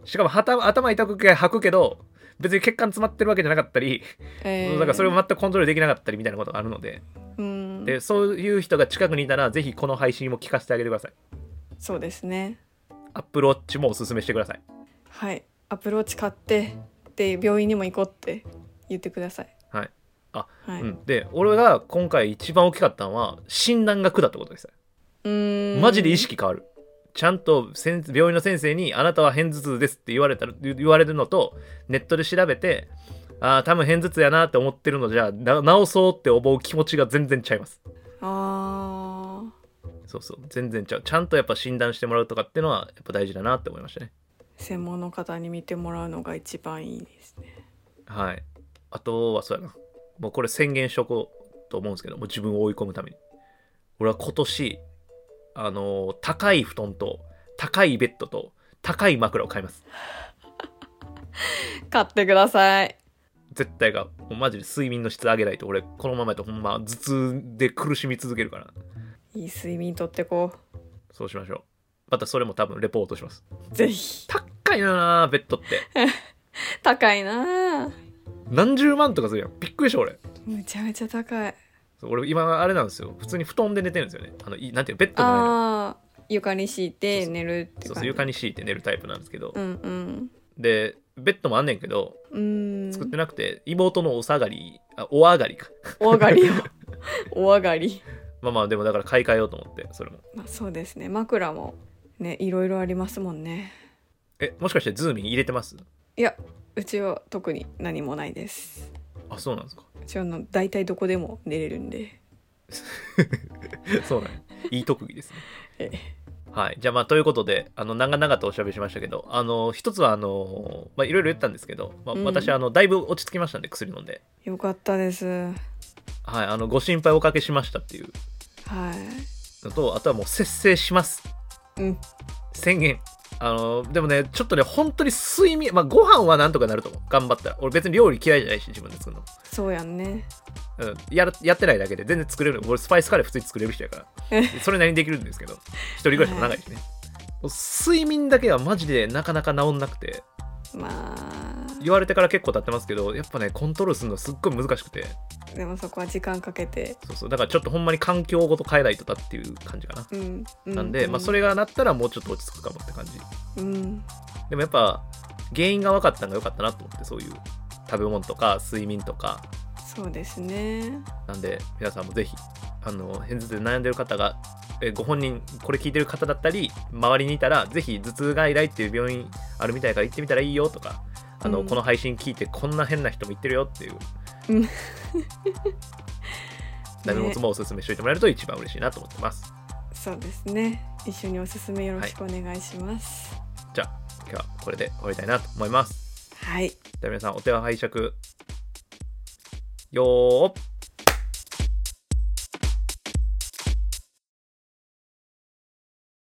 しかも頭痛くて吐くけど別に血管詰まってるわけじゃなかったり、えー。だからそれを全くコントロールできなかったりみたいなことがあるので。うん。でそういう人が近くにいたらぜひこの配信も聞かせてあげてください。そうですね。アップルウォッチもおすすめしてください。はい。アプローチ買ってで病院にも行こうって言ってください。はい。あはい、うん、で俺が今回一番大きかったのは診断が下ったことです。うーん。マジで意識変わるちゃんと先病院の先生に「あなたは片頭痛です」って言われたら言われるのとネットで調べてああ多分片頭痛やなって思ってるのじゃな治そうって思う気持ちが全然ちゃいます。あそうそう。全然ちゃう。ちゃんとやっぱ診断してもらうとかっていうのはやっぱ大事だなって思いましたね。ー専門の方に見てもらうのが一番いいですね。はい。あとはそうやな。もうこれ宣言しとこうと思うんですけどもう自分を追い込むために。俺は今年あのー高い布団と高いベッドと高い枕を買います。買ってください。絶対がもうマジで睡眠の質上げないと俺このままやとほんま頭痛で苦しみ続けるから。いい睡眠とってこそうしましょう。またそれも多分レポートします。うぜひ。高いなベッドって。高いなあ何十万とかするやん。びっくりした俺。むちゃめちゃ高い俺今あれなんですよ。普通に布団で寝てるんですよね。あのいなんていうのベッドの床に敷いて寝るってそうそう床に敷いて寝るタイプなんですけど、うんうん。でベッドもあんねんけどん。作ってなくて、妹のお下がりあお上がりか。お上がりを。お上がり。まあまあでもだから買い替えようと思ってそれも。まあそうですね。枕もねいろいろありますもんね。えもしかしてズーミン入れてます？いやうちは特に何もないですあそうなんですか？うちはあの大体どこでも寝れるんで そうなんやいい特技ですねえはい。じゃあまあということで、あの、長々とおしゃべりしましたけど、あの、一つはあの、まあいろいろ言ったんですけど、まあうん私あの、だいぶ落ち着きましたんで、薬飲んで。よかったですはい。あの、ご心配おかけしましたっていうはいのと、あとはもう節制します。うん宣言。あの、でもね、ちょっとね、本当に睡眠、まあご飯はなんとかなると思う。頑張ったら。俺別に料理嫌いじゃないし、自分で作るの。そうやんね。うん、やるやってないだけで全然作れる俺スパイスカレー普通に作れる人やから。え それなりにできるんですけど。一人暮らしも長いしね、もう睡眠だけはマジでなかなか治んなくてまあ。言われてから結構経ってますけどやっぱねコントロールするのすっごい難しくて。でもそこは時間かけて。そうそう。だからちょっとほんまに環境ごと変えないとだっていう感じかな、うん、うなんで、まあ、それがなったらもうちょっと落ち着くかもって感じ。うん。でもやっぱ原因が分かったのが良かったなと思ってそういう食べ物とか睡眠とかそうですね。なんで皆さんもぜひあの片頭痛で悩んでる方がえご本人これ聞いてる方だったり周りにいたらぜひ頭痛外来っていう病院あるみたいから行ってみたらいいよとかあの、うん。この配信聞いてこんな変な人も言ってるよっていう。うん。ダメ元もおすすめしておいてもらえると一番嬉しいなと思ってます、そうですね。一緒におすすめよろしくお願いします。じゃあ今日はこれで終わりたいなと思います。はい。では皆さんお手は拝借よー。っ